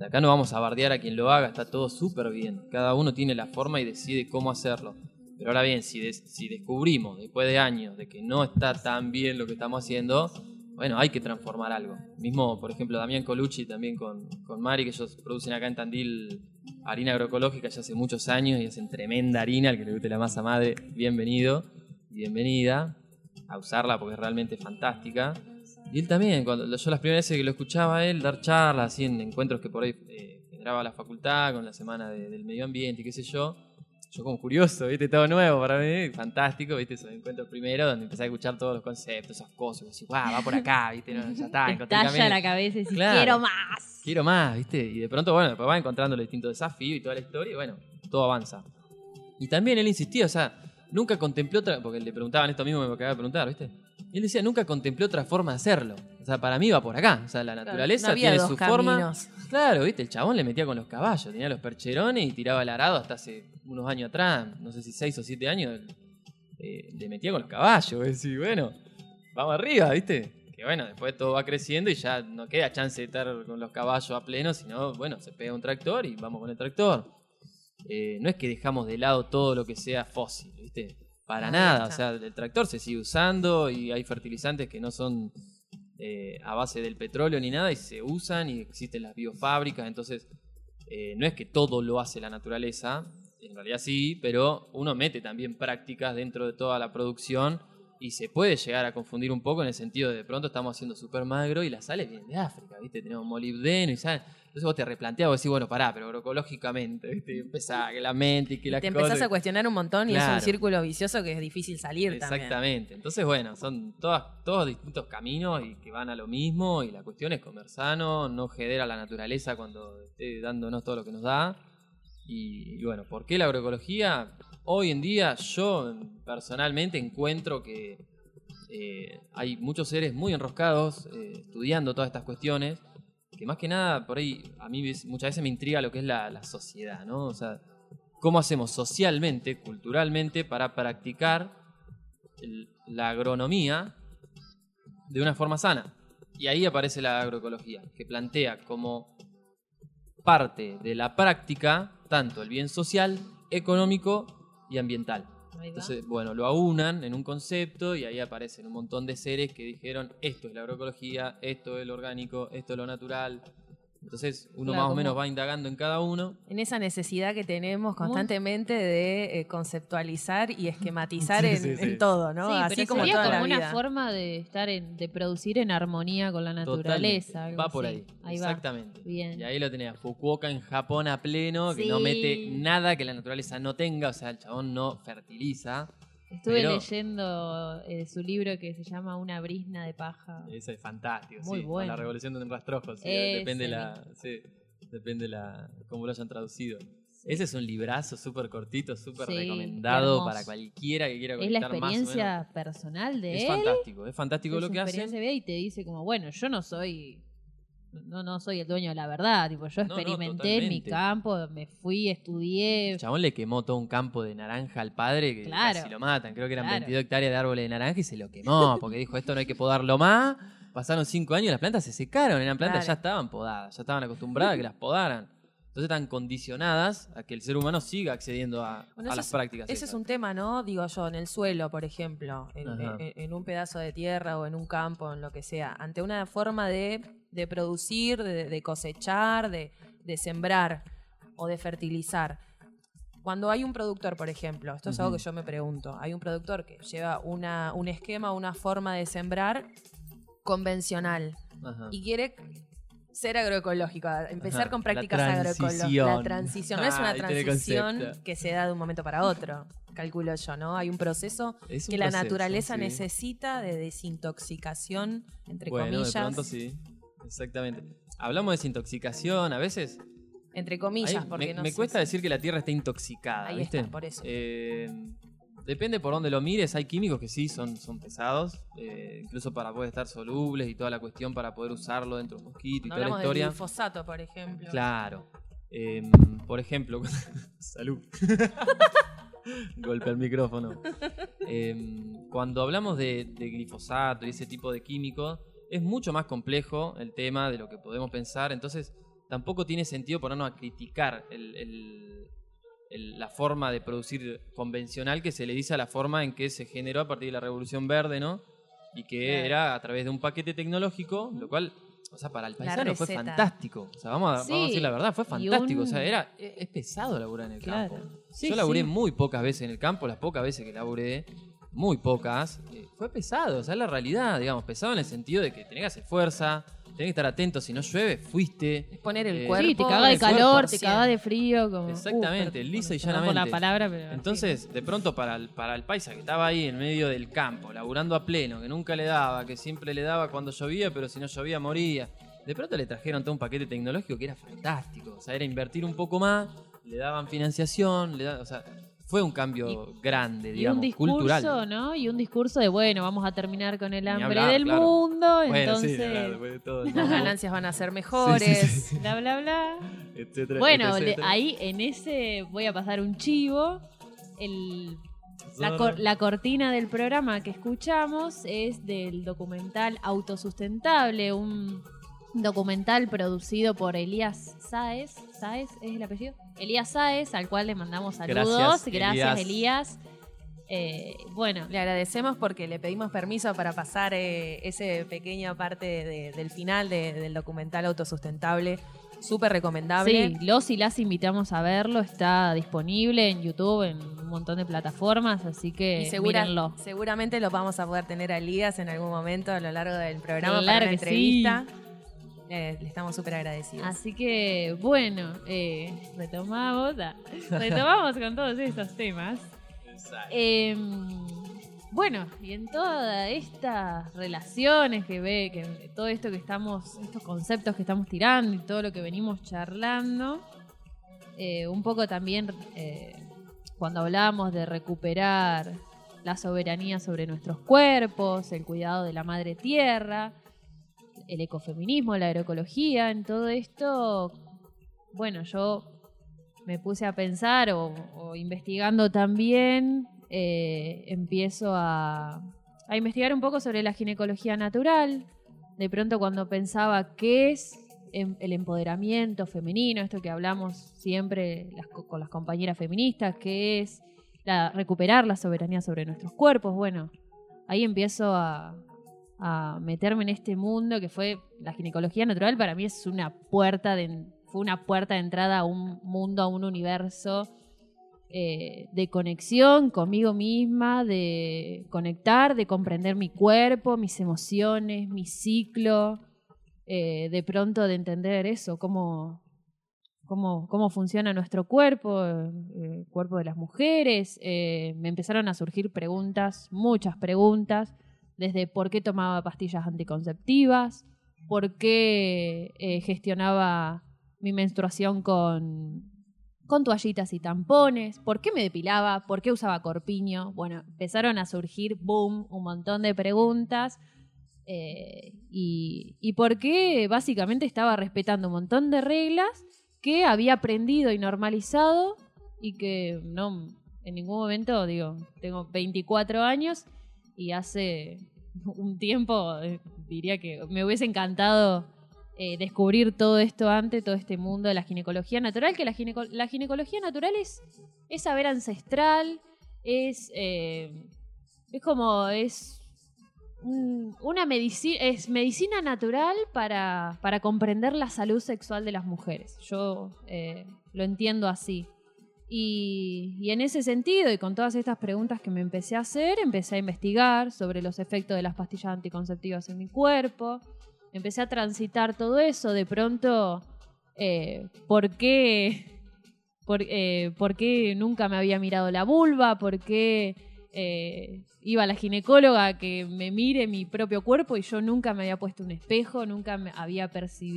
[SPEAKER 13] Acá no vamos a bardear a quien lo haga, está todo súper bien. Cada uno tiene la forma y decide cómo hacerlo. Pero ahora bien, si, si descubrimos después de años de que no está tan bien lo que estamos haciendo, bueno, hay que transformar algo. Mismo, por ejemplo, Damián Colucci también con, con Mari, que ellos producen acá en Tandil harina agroecológica ya hace muchos años y hacen tremenda harina, al que le guste la masa madre, bienvenido bienvenida a usarla porque es realmente fantástica. Y él también, cuando yo las primeras veces que lo escuchaba a él dar charlas, así en encuentros que por ahí eh, generaba la facultad con la semana de- del medio ambiente y qué sé yo, yo como curioso, viste, todo nuevo para mí, fantástico, viste, esos encuentros primero donde empecé a escuchar todos los conceptos, esas cosas, así, guau, va por acá, viste, no, ya está,
[SPEAKER 12] Te
[SPEAKER 13] camino".
[SPEAKER 12] la cabeza y
[SPEAKER 13] Claro.
[SPEAKER 12] quiero más.
[SPEAKER 13] Quiero más, viste, y de pronto, bueno, después va encontrando los distintos desafíos y toda la historia, y bueno, todo avanza. Y también él insistía, o sea, nunca contempló otra, porque le preguntaban esto mismo, me acaba de preguntar, ¿viste? Y él decía, nunca contempló otra forma de hacerlo. O sea, para mí va por acá. O sea, la naturaleza
[SPEAKER 10] no
[SPEAKER 13] tiene su forma.
[SPEAKER 10] caminos.
[SPEAKER 13] Claro, ¿viste? El chabón le metía con los caballos, tenía los percherones y tiraba el arado hasta hace unos años atrás, no sé si seis o siete años, eh, le metía con los caballos. Es decir, bueno, vamos arriba, ¿viste? Que bueno, después todo va creciendo y ya no queda chance de estar con los caballos a pleno, sino, bueno, se pega un tractor y vamos con el tractor. Eh, no es que dejamos de lado todo lo que sea fósil, ¿viste? Para nada, o sea, el tractor se sigue usando y hay fertilizantes que no son eh, a base del petróleo ni nada y se usan y existen las biofábricas, entonces eh, no es que todo lo hace la naturaleza, en realidad sí, pero uno mete también prácticas dentro de toda la producción y se puede llegar a confundir un poco en el sentido de de pronto estamos haciendo super magro y las sales vienen de África, ¿viste? Tenemos molibdeno y sal. Entonces vos te replanteas, vos decís, bueno, pará, pero agroecológicamente, ¿viste? Empezás que la mente y que la
[SPEAKER 10] Te empezás a cuestionar un montón y es un círculo vicioso que es difícil salir también.
[SPEAKER 13] Exactamente. Entonces, bueno, son todas, todos distintos caminos y que van a lo mismo. Y la cuestión es comer sano, no jeder a la naturaleza cuando esté dándonos todo lo que nos da. Y, y bueno, ¿por qué la agroecología? Hoy en día yo personalmente encuentro que eh, hay muchos seres muy enroscados eh, estudiando todas estas cuestiones, que más que nada por ahí a mí muchas veces me intriga lo que es la, sociedad, ¿no? O sea, cómo hacemos socialmente, culturalmente, para practicar la agronomía de una forma sana. Y ahí aparece la agroecología, que plantea como parte de la práctica tanto el bien social, económico y ambiental. Entonces, bueno, lo aunan en un concepto y ahí aparecen un montón de seres que dijeron esto es la agroecología, esto es lo orgánico, esto es lo natural. Entonces uno
[SPEAKER 10] Claro,
[SPEAKER 13] más o menos va indagando en cada uno.
[SPEAKER 10] En esa necesidad que tenemos constantemente de eh, conceptualizar y esquematizar
[SPEAKER 13] Sí,
[SPEAKER 10] en,
[SPEAKER 13] sí, sí.
[SPEAKER 10] en todo, ¿no?
[SPEAKER 12] Sí,
[SPEAKER 10] Así
[SPEAKER 12] pero
[SPEAKER 10] como
[SPEAKER 12] sería
[SPEAKER 10] toda
[SPEAKER 12] como
[SPEAKER 10] la
[SPEAKER 12] una
[SPEAKER 10] vida.
[SPEAKER 12] forma de estar en, de producir en armonía con la naturaleza. algo
[SPEAKER 13] Va por ahí.
[SPEAKER 12] Va.
[SPEAKER 13] Exactamente.
[SPEAKER 12] Bien.
[SPEAKER 13] Y ahí lo tenía Fukuoka en Japón a pleno, que no mete nada que la naturaleza no tenga, o sea, el chabón no fertiliza.
[SPEAKER 12] Estuve
[SPEAKER 13] pero
[SPEAKER 12] leyendo eh, su libro que se llama Una brisna de paja.
[SPEAKER 13] Ese es fantástico,
[SPEAKER 12] Muy
[SPEAKER 13] sí.
[SPEAKER 12] bueno.
[SPEAKER 13] La revolución de un rastrojo, sí,
[SPEAKER 12] Ese
[SPEAKER 13] depende la, sí, depende la cómo lo hayan traducido. Ese es un librazo súper cortito, súper recomendado para cualquiera que quiera
[SPEAKER 12] Es la
[SPEAKER 13] conectar más o menos.
[SPEAKER 12] experiencia personal de
[SPEAKER 13] Es
[SPEAKER 12] él.
[SPEAKER 13] fantástico, es fantástico
[SPEAKER 12] es
[SPEAKER 13] lo que
[SPEAKER 12] vida y te dice como, bueno, yo no soy no, no soy el dueño de la verdad, tipo, yo
[SPEAKER 13] No, no,
[SPEAKER 12] experimenté en mi campo, me fui, estudié,
[SPEAKER 13] El chabón le quemó todo un campo de naranja al padre que
[SPEAKER 12] Claro.
[SPEAKER 13] casi lo matan. Creo que eran
[SPEAKER 12] Claro.
[SPEAKER 13] 22 hectáreas de árboles de naranja y se lo quemó porque dijo esto no hay que podarlo más. Pasaron 5 años y las plantas se secaron. Eran plantas que ya
[SPEAKER 10] Claro.
[SPEAKER 13] estaban podadas, ya estaban acostumbradas a que las podaran. Entonces están condicionadas a que el ser humano siga accediendo a,
[SPEAKER 10] Bueno,
[SPEAKER 13] a
[SPEAKER 10] ese
[SPEAKER 13] las
[SPEAKER 10] es-
[SPEAKER 13] prácticas.
[SPEAKER 10] Ese es un tema, ¿no? Digo yo, en el suelo, por ejemplo, en,
[SPEAKER 13] Ajá.
[SPEAKER 10] en- en un pedazo de tierra o en un campo, en lo que sea, ante una forma de, de producir, de, de cosechar, de, de sembrar o de fertilizar. Cuando hay un productor, por ejemplo, esto es algo que yo me pregunto, hay un productor que lleva una, un esquema, una forma de sembrar convencional y quiere ser agroecológico, empezar
[SPEAKER 13] Ajá,
[SPEAKER 10] con prácticas agroecológicas. La transición no es una
[SPEAKER 13] Ah,
[SPEAKER 10] transición que se da de un momento para otro, calculo yo, ¿no? Hay un proceso
[SPEAKER 13] Es un
[SPEAKER 10] que la naturaleza
[SPEAKER 13] sí.
[SPEAKER 10] necesita de desintoxicación, entre
[SPEAKER 13] Bueno,
[SPEAKER 10] comillas.
[SPEAKER 13] de pronto sí. Exactamente. Hablamos de desintoxicación, a veces
[SPEAKER 10] Entre comillas,
[SPEAKER 13] Ahí
[SPEAKER 10] porque
[SPEAKER 13] me,
[SPEAKER 10] no
[SPEAKER 13] me cuesta
[SPEAKER 10] si-
[SPEAKER 13] decir que la Tierra está intoxicada,
[SPEAKER 10] Ahí
[SPEAKER 13] ¿viste?
[SPEAKER 10] está, por eso.
[SPEAKER 13] Eh, depende por dónde lo mires, hay químicos que sí son, son pesados, eh, incluso para poder estar solubles y toda la cuestión para poder usarlo dentro de un mosquito y toda la
[SPEAKER 10] hablamos del
[SPEAKER 13] historia.
[SPEAKER 10] glifosato, por ejemplo.
[SPEAKER 13] Claro. Eh, por ejemplo, salud. Golpe al micrófono. Eh, cuando hablamos de, de glifosato y ese tipo de químicos, es mucho más complejo el tema de lo que podemos pensar. Entonces, tampoco tiene sentido ponernos a criticar el- el- el- la forma de producir convencional que se le dice a la forma en que se generó a partir de la Revolución Verde, ¿no? Y que
[SPEAKER 10] Claro.
[SPEAKER 13] era a través de un paquete tecnológico, lo cual, o sea, para el paisano fue fantástico. O sea, vamos a,
[SPEAKER 12] Sí,
[SPEAKER 13] vamos a decir la verdad, fue fantástico.
[SPEAKER 12] un-
[SPEAKER 13] O sea, era, es, es pesado laburar en el
[SPEAKER 12] Claro.
[SPEAKER 13] campo.
[SPEAKER 12] Sí,
[SPEAKER 13] Yo laburé
[SPEAKER 12] sí.
[SPEAKER 13] muy pocas veces en el campo, las pocas veces que laburé, muy pocas, eh, fue pesado, o sea, es la realidad, digamos, pesado en el sentido de que tenés que hacer fuerza, tenés que estar atento, si no llueve, fuiste.
[SPEAKER 10] Poner el
[SPEAKER 13] Eh,
[SPEAKER 10] cuerpo.
[SPEAKER 12] sí, te caga de
[SPEAKER 13] cuerpo
[SPEAKER 12] calor, te caga de frío, como
[SPEAKER 13] Exactamente,
[SPEAKER 12] uh,
[SPEAKER 13] lisa y llanamente.
[SPEAKER 12] la palabra, pero
[SPEAKER 13] Entonces, de pronto para el, para el paisa que estaba ahí en medio del campo, laburando a pleno, que nunca le daba, que siempre le daba cuando llovía, pero si no llovía moría. De pronto le trajeron todo un paquete tecnológico que era fantástico. O sea, era invertir un poco más, le daban financiación, le da- o sea, fue un cambio grande,
[SPEAKER 12] y
[SPEAKER 13] digamos,
[SPEAKER 12] un discurso,
[SPEAKER 13] cultural.
[SPEAKER 12] ¿no? Y un discurso de, bueno, vamos a terminar con el hambre
[SPEAKER 13] hablar,
[SPEAKER 12] del
[SPEAKER 13] claro.
[SPEAKER 12] mundo,
[SPEAKER 13] Bueno,
[SPEAKER 12] entonces,
[SPEAKER 13] sí, claro, después de todo,
[SPEAKER 10] Las ganancias van a ser mejores.
[SPEAKER 13] sí, sí, sí.
[SPEAKER 12] bla, bla, bla.
[SPEAKER 13] Etcétera,
[SPEAKER 12] Bueno,
[SPEAKER 13] etcétera.
[SPEAKER 12] ahí en ese voy a pasar un chivo. El, la, cor- la cortina del programa que escuchamos es del documental Autosustentable, un documental producido por Elías Sáez. ¿Sáez es el apellido? Elías Sáez, al cual le mandamos saludos.
[SPEAKER 13] Gracias,
[SPEAKER 12] Gracias,
[SPEAKER 13] Elías.
[SPEAKER 12] Elías. Eh, bueno,
[SPEAKER 10] Le agradecemos porque le pedimos permiso para pasar eh, esa pequeña parte de- del final de- del documental autosustentable. Súper recomendable.
[SPEAKER 12] Sí, los y las invitamos a verlo. Está disponible en YouTube, en un montón de plataformas, así que
[SPEAKER 10] y segura-
[SPEAKER 12] mírenlo.
[SPEAKER 10] seguramente lo vamos a poder tener a Elías en algún momento a lo largo del programa para
[SPEAKER 12] Claro
[SPEAKER 10] una
[SPEAKER 12] que
[SPEAKER 10] entrevista. Eh, le estamos súper agradecidos.
[SPEAKER 12] Así que, bueno, eh, retomamos, ah, retomamos con todos estos temas. Eh, bueno, y en todas estas relaciones que ve, que todo esto que estamos, estos conceptos que estamos tirando y todo lo que venimos charlando, eh, un poco también, eh, cuando hablamos de recuperar la soberanía sobre nuestros cuerpos, el cuidado de la madre tierra, el ecofeminismo, la agroecología, en todo esto, bueno, yo me puse a pensar o, investigando también, eh, empiezo a, a investigar un poco sobre la ginecología natural. De pronto cuando pensaba qué es em- el empoderamiento femenino, esto que hablamos siempre con las compañeras feministas, qué es la, recuperar la soberanía sobre nuestros cuerpos, bueno, ahí empiezo a, a meterme en este mundo que fue la ginecología natural para mí es una puerta de fue una puerta de entrada a un mundo, a un universo eh, de conexión conmigo misma, de conectar, de comprender mi cuerpo, mis emociones, mi ciclo, eh, de pronto de entender eso, cómo, cómo, cómo funciona nuestro cuerpo, eh, el cuerpo de las mujeres. Me empezaron a surgir preguntas, muchas preguntas, desde por qué tomaba pastillas anticonceptivas, por qué eh, gestionaba mi menstruación con, con toallitas y tampones, por qué me depilaba, por qué usaba corpiño. Bueno, empezaron a surgir, boom, un montón de preguntas. eh, y, y por qué básicamente estaba respetando un montón de reglas que había aprendido y normalizado y que no en ningún momento, digo, tengo 24 años y hace un tiempo eh, diría que me hubiese encantado eh, descubrir todo esto antes, todo este mundo de la ginecología natural, que la, gineco- la ginecología natural es, es saber ancestral, es, eh, es como, es un- una medicina, es medicina natural para, para comprender la salud sexual de las mujeres. Yo lo entiendo así. Y, en ese sentido, y con todas estas preguntas que me empecé a hacer, empecé a investigar sobre los efectos de las pastillas anticonceptivas en mi cuerpo. Empecé a transitar todo eso. De pronto, eh, ¿por qué? Por, eh, ¿Por qué nunca me había mirado la vulva? ¿Por qué eh, iba a la ginecóloga a que me mire mi propio cuerpo y yo nunca me había puesto un espejo, nunca me había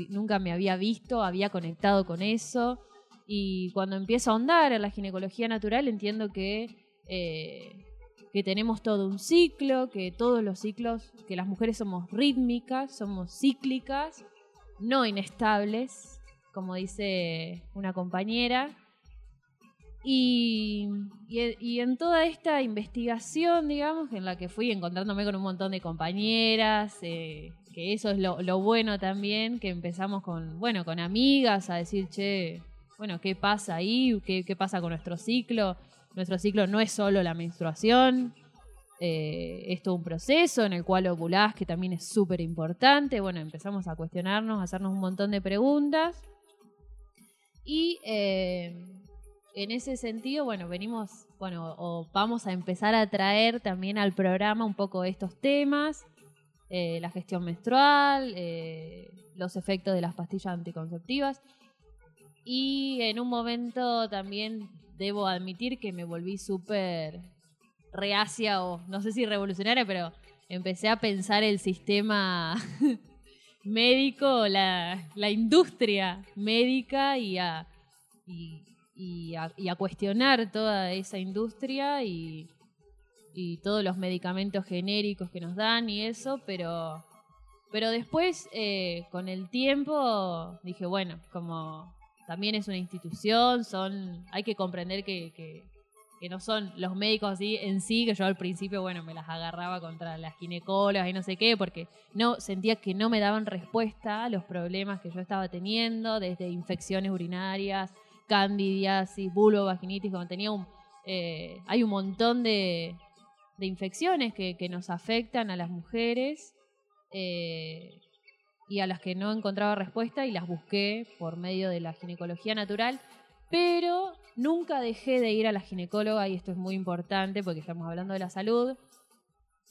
[SPEAKER 12] nunca me había visto, había conectado con eso? Y cuando empiezo a ahondar en la ginecología natural entiendo que, eh, que tenemos todo un ciclo, que todos los ciclos, que las mujeres somos rítmicas, somos cíclicas, no inestables, como dice una compañera. Y, y- en toda esta investigación, digamos, en la que fui encontrándome con un montón de compañeras, eh, que eso es lo, lo bueno también, que empezamos con, bueno, con amigas a decir, che, bueno, ¿qué pasa ahí? ¿Qué, pasa con nuestro ciclo? Nuestro ciclo no es solo la menstruación, eh, es todo un proceso en el cual ovulás, que también es súper importante. Bueno, empezamos a cuestionarnos, a hacernos un montón de preguntas. Y eh, en ese sentido, bueno, venimos, bueno, o vamos a empezar a traer también al programa un poco estos temas, eh, la gestión menstrual, eh, los efectos de las pastillas anticonceptivas. Y en un momento también debo admitir que me volví súper reacia o no sé si revolucionaria, pero empecé a pensar el sistema médico, la, la industria médica y a, y, a cuestionar toda esa industria y, y todos los medicamentos genéricos que nos dan y eso, pero, pero después eh, con el tiempo dije, bueno, como también es una institución, son hay que comprender que, que, no son los médicos así en sí, que yo al principio, bueno, me las agarraba contra las ginecólogas y no sé qué, porque no sentía que no me daban respuesta a los problemas que yo estaba teniendo, desde infecciones urinarias, candidiasis, vulvovaginitis, como tenía un... eh, hay un montón de, de infecciones que, que nos afectan a las mujeres eh, y a las que no encontraba respuesta y las busqué por medio de la ginecología natural, pero nunca dejé de ir a la ginecóloga y esto es muy importante porque estamos hablando de la salud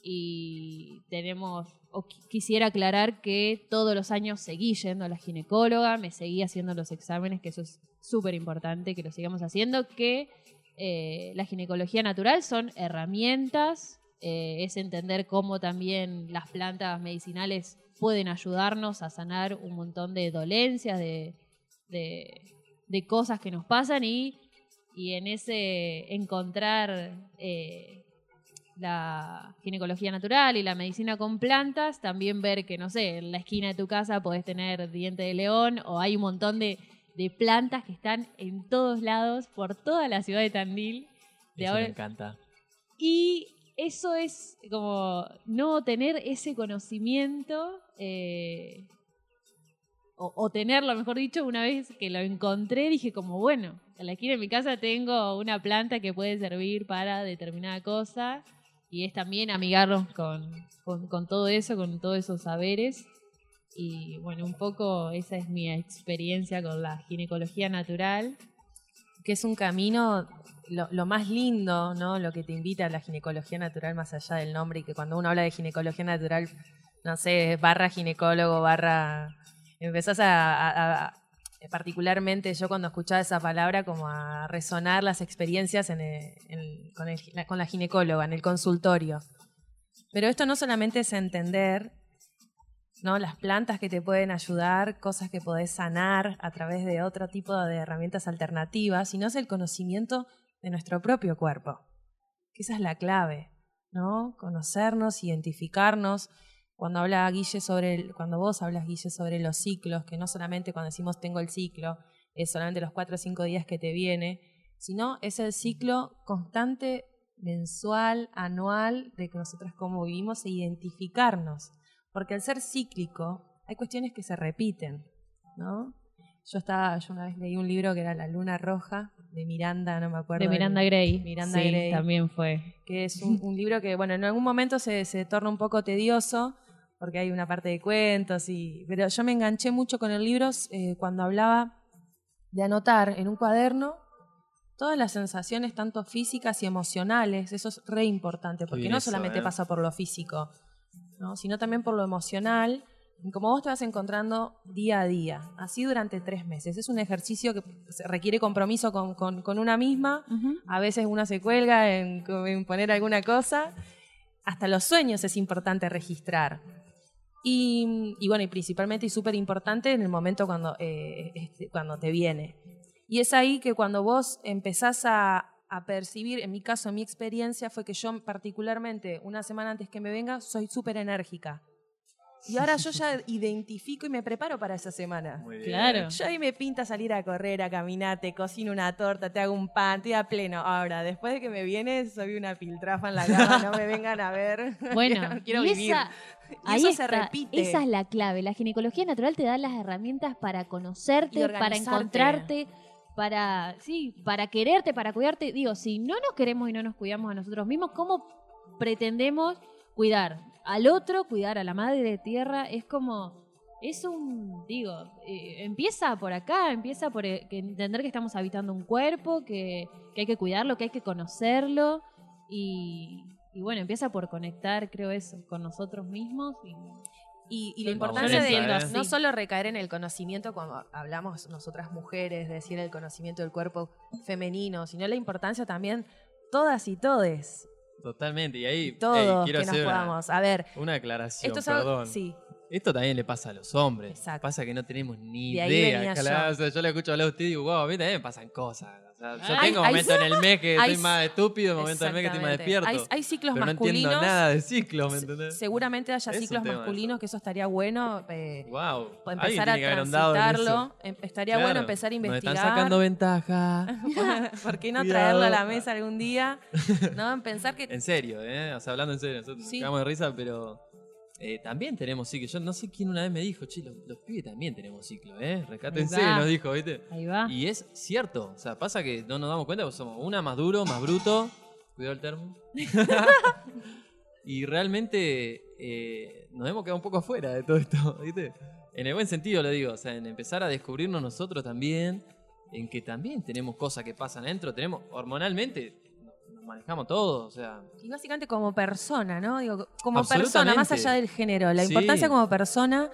[SPEAKER 12] y tenemos, o qui- quisiera aclarar que todos los años seguí yendo a la ginecóloga, me seguí haciendo los exámenes, que eso es súper importante que lo sigamos haciendo, que eh, la ginecología natural son herramientas, eh, es entender cómo también las plantas medicinales pueden ayudarnos a sanar un montón de dolencias, de, de, de cosas que nos pasan y Y en ese encontrar eh, la ginecología natural y la medicina con plantas, también ver que, no sé, en la esquina de tu casa podés tener diente de león o hay un montón de, de plantas que están en todos lados, por toda la ciudad de Tandil. De
[SPEAKER 13] Eso
[SPEAKER 12] ahora,
[SPEAKER 13] me encanta.
[SPEAKER 12] y eso es como no tener ese conocimiento eh, o, tenerlo, mejor dicho, una vez que lo encontré, dije como, bueno, en la esquina de mi casa tengo una planta que puede servir para determinada cosa y es también amigarnos con, con, con todo eso, con todos esos saberes. Y bueno, un poco esa es mi experiencia con la ginecología natural.
[SPEAKER 10] que es un camino lo, lo más lindo, ¿no? Lo que te invita a la ginecología natural más allá del nombre y que cuando uno habla de ginecología natural, no sé, barra ginecólogo, barra... Empezás a, particularmente yo cuando escuchaba esa palabra como a resonar las experiencias con, la- ginecóloga, en el consultorio. Pero esto no solamente es entender ¿no? Las plantas que te pueden ayudar, cosas que podés sanar a través de otro tipo de herramientas alternativas, sino es el conocimiento de nuestro propio cuerpo. Esa es la clave, ¿no? Conocernos, identificarnos. Cuando habla Guille sobre el- cuando vos hablas Guille sobre los ciclos, que no solamente cuando decimos tengo el ciclo, es solamente los cuatro o cinco días que te viene, sino es el ciclo constante, mensual, anual, de que nosotros cómo vivimos e identificarnos. Porque al ser cíclico, hay cuestiones que se repiten, ¿no? Yo estaba, yo una vez leí un libro que era La Luna Roja, de Miranda, no me acuerdo.
[SPEAKER 12] De Miranda Gray.
[SPEAKER 10] Miranda
[SPEAKER 12] Sí,
[SPEAKER 10] Gray.
[SPEAKER 12] también fue.
[SPEAKER 10] Que es un, un libro que, bueno, en algún momento se, se torna un poco tedioso, porque hay una parte de cuentos, y, pero yo me enganché mucho con el libro eh, cuando hablaba de anotar en un cuaderno todas las sensaciones, tanto físicas y emocionales. Eso es re importante, porque no
[SPEAKER 13] eso,
[SPEAKER 10] solamente
[SPEAKER 13] ¿eh?
[SPEAKER 10] pasa por lo físico, ¿no? sino también por lo emocional, y como vos te vas encontrando día a día, así durante tres meses. Es un ejercicio que requiere compromiso con, con- con una misma, a veces una se cuelga en, en poner alguna cosa, hasta los sueños es importante registrar. Y, y bueno, y principalmente y súper importante en el momento cuando, eh, este, cuando te viene. Y es ahí que cuando vos empezás a, a percibir, en mi caso, en mi experiencia, fue que yo particularmente, una semana antes que me venga, soy súper enérgica. Y ahora yo ya identifico y me preparo para esa semana.
[SPEAKER 13] Muy bien.
[SPEAKER 12] Claro.
[SPEAKER 10] Yo ahí me pinta salir a correr, a caminar, te cocino una torta, te hago un pan, estoy a pleno. Ahora, después de que me viene, soy una piltrafa en la cama, no me vengan a ver.
[SPEAKER 12] Bueno,
[SPEAKER 10] quiero, quiero
[SPEAKER 12] y
[SPEAKER 10] vivir.
[SPEAKER 12] esa-
[SPEAKER 10] Y
[SPEAKER 12] ahí
[SPEAKER 10] eso
[SPEAKER 12] está,
[SPEAKER 10] se repite.
[SPEAKER 12] Esa es la clave. La ginecología natural te da las herramientas para conocerte, para encontrarte, para sí, para quererte, para cuidarte. Digo, si no nos queremos y no nos cuidamos a nosotros mismos, ¿cómo pretendemos cuidar al otro, cuidar a la madre tierra? Es como es un, digo, eh, empieza por acá, empieza por eh, que entender que estamos habitando un cuerpo, que, que hay que cuidarlo, que hay que conocerlo y, y bueno, empieza por conectar, creo eso, con nosotros mismos. Y,
[SPEAKER 10] Y, y la importancia de
[SPEAKER 12] así.
[SPEAKER 10] no solo recaer en el conocimiento cuando hablamos nosotras mujeres, decir el conocimiento del cuerpo femenino, sino la importancia también todas y todes,
[SPEAKER 13] Totalmente. Y ahí
[SPEAKER 10] todos
[SPEAKER 13] ey, quiero
[SPEAKER 10] que nos
[SPEAKER 13] hacer una-
[SPEAKER 10] podamos. A ver,
[SPEAKER 13] Una aclaración,
[SPEAKER 10] esto es algo-
[SPEAKER 13] perdón.
[SPEAKER 10] sí,
[SPEAKER 13] Esto también le pasa a los hombres.
[SPEAKER 10] Exacto.
[SPEAKER 13] Pasa que no tenemos ni
[SPEAKER 10] De
[SPEAKER 13] idea. Claro,
[SPEAKER 10] yo.
[SPEAKER 13] o sea, yo le escucho hablar a usted y digo, wow, a mí también me pasan cosas. O sea, yo tengo momentos en el mes que estoy más estúpido, momentos en el mes que estoy más despierto.
[SPEAKER 10] Hay, hay ciclos
[SPEAKER 13] pero no
[SPEAKER 10] masculinos.
[SPEAKER 13] entiendo nada de ciclos, ¿me entendés?
[SPEAKER 10] Seguramente haya
[SPEAKER 13] Es
[SPEAKER 10] ciclos masculinos, que eso estaría bueno. eh,
[SPEAKER 13] Wow.
[SPEAKER 10] empezar a transitarlo. Em- Estaría bueno empezar a investigar.
[SPEAKER 13] Nos están sacando ventaja.
[SPEAKER 10] ¿Por qué no
[SPEAKER 13] Cuidado.
[SPEAKER 10] traerlo a la mesa algún día? ¿No? En pensar que
[SPEAKER 13] En serio, ¿eh? O sea, hablando en serio, nosotros nos
[SPEAKER 10] Sí.
[SPEAKER 13] cagamos de risa, pero eh, también tenemos ciclo. Yo no sé quién una vez me dijo, che, los, los pibes también tenemos ciclo, ¿eh? Rescátense, nos dijo, ¿viste?
[SPEAKER 12] ahí va.
[SPEAKER 13] Y es cierto, o sea, pasa que no nos damos cuenta porque somos una más duro, más bruto. Cuidado el termo. y realmente eh, nos hemos quedado un poco afuera de todo esto, ¿viste? En el buen sentido lo digo, o sea, en empezar a descubrirnos nosotros también, en que también tenemos cosas que pasan adentro, tenemos hormonalmente, manejamos todo, o sea,
[SPEAKER 10] Y básicamente como persona, ¿no? Digo, como persona, más allá del género. La
[SPEAKER 13] Sí.
[SPEAKER 10] importancia como persona,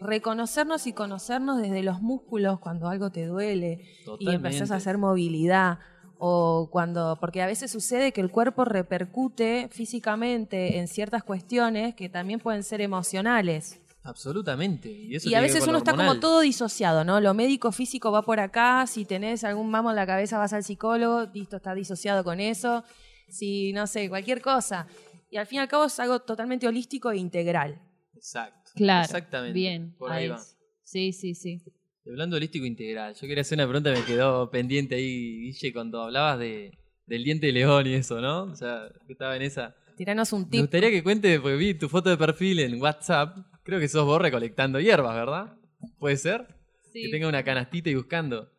[SPEAKER 10] reconocernos y conocernos desde los músculos cuando algo te duele y empezás a hacer movilidad. O cuando, porque a veces sucede que el cuerpo repercute físicamente en ciertas cuestiones que también pueden ser emocionales.
[SPEAKER 13] Absolutamente. Y, eso
[SPEAKER 10] Y a veces uno está como todo disociado, ¿no? Lo médico físico va por acá, si tenés algún mamo en la cabeza vas al psicólogo, listo, está disociado con eso. Si, no sé, cualquier cosa. Y al fin y al cabo es algo totalmente holístico e integral.
[SPEAKER 13] Exacto.
[SPEAKER 12] Claro.
[SPEAKER 13] Exactamente.
[SPEAKER 12] Bien.
[SPEAKER 13] Por ahí
[SPEAKER 12] ahí
[SPEAKER 13] va.
[SPEAKER 12] Sí, sí, sí.
[SPEAKER 13] Y Hablando holístico integral, yo quería hacer una pregunta que me quedó pendiente ahí, Guille, cuando hablabas de, del diente de león y eso, ¿no? O sea, que estaba en esa.
[SPEAKER 10] Tiranos un
[SPEAKER 13] Me
[SPEAKER 10] tip.
[SPEAKER 13] gustaría que cuente, porque vi tu foto de perfil en WhatsApp. Creo que sos vos recolectando hierbas, ¿verdad? ¿Puede ser?
[SPEAKER 12] Sí.
[SPEAKER 13] Que tenga una canastita y buscando.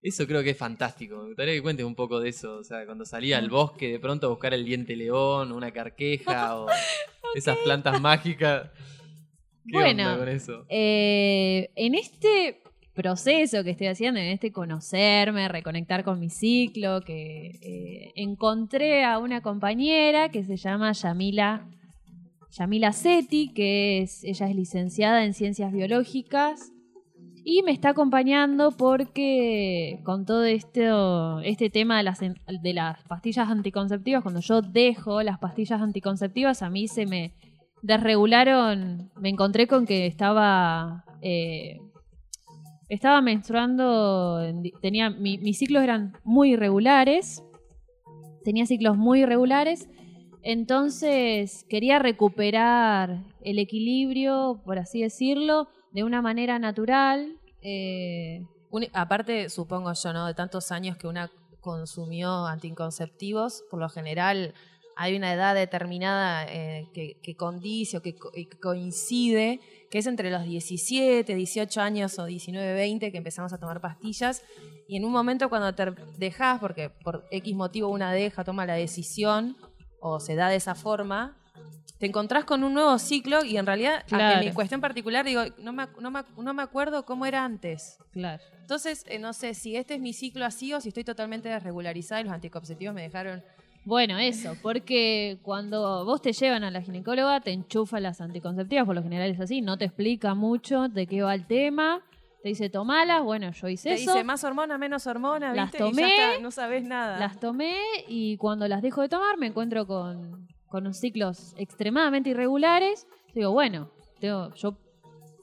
[SPEAKER 13] Eso creo que es fantástico. Me gustaría que cuentes un poco de eso. O sea, cuando salía al bosque de pronto a buscar el diente león, una carqueja o esas plantas mágicas. ¿Qué
[SPEAKER 12] Bueno,
[SPEAKER 13] onda con eso?
[SPEAKER 12] Eh, en este proceso que estoy haciendo, en este conocerme, reconectar con mi ciclo, que eh, encontré a una compañera que se llama Yamila, Yamila Seti, que es, ella es licenciada en ciencias biológicas y me está acompañando porque con todo esto, este tema de las, de las pastillas anticonceptivas, cuando yo dejo las pastillas anticonceptivas, a mí se me desregularon, me encontré con que estaba... eh, estaba menstruando, tenía, mi- mis ciclos eran muy irregulares, tenía ciclos muy irregulares, entonces quería recuperar el equilibrio, por así decirlo, de una manera natural. eh,
[SPEAKER 10] aparte, supongo yo, ¿no? De tantos años que una consumió anticonceptivos, por lo general hay una edad determinada eh, que, condice o que, que coincide, que es entre los 17, 18 años o 19, 20 que empezamos a tomar pastillas. Y en un momento cuando te dejas, porque por X motivo una deja, toma la decisión o se da de esa forma, te encontrás con un nuevo ciclo y en realidad,
[SPEAKER 12] Claro.
[SPEAKER 10] en mi cuestión particular, digo, no me, no, me, no me acuerdo cómo era antes.
[SPEAKER 12] claro.
[SPEAKER 10] Entonces, eh, no sé si este es mi ciclo así o si estoy totalmente desregularizada y los anticonceptivos me dejaron.
[SPEAKER 12] Bueno, eso, porque cuando vos te llevan a la ginecóloga, te enchufan las anticonceptivas, por lo general es así, no te explica mucho de qué va el tema, te dice tomalas, bueno, yo hice
[SPEAKER 10] Te
[SPEAKER 12] eso.
[SPEAKER 10] dice más hormona, menos hormona,
[SPEAKER 12] Las
[SPEAKER 10] ¿viste? Y ya
[SPEAKER 12] tomé,
[SPEAKER 10] está, no sabes nada.
[SPEAKER 12] Las tomé y cuando las dejo de tomar me encuentro con, con unos ciclos extremadamente irregulares. Digo, bueno, tengo- yo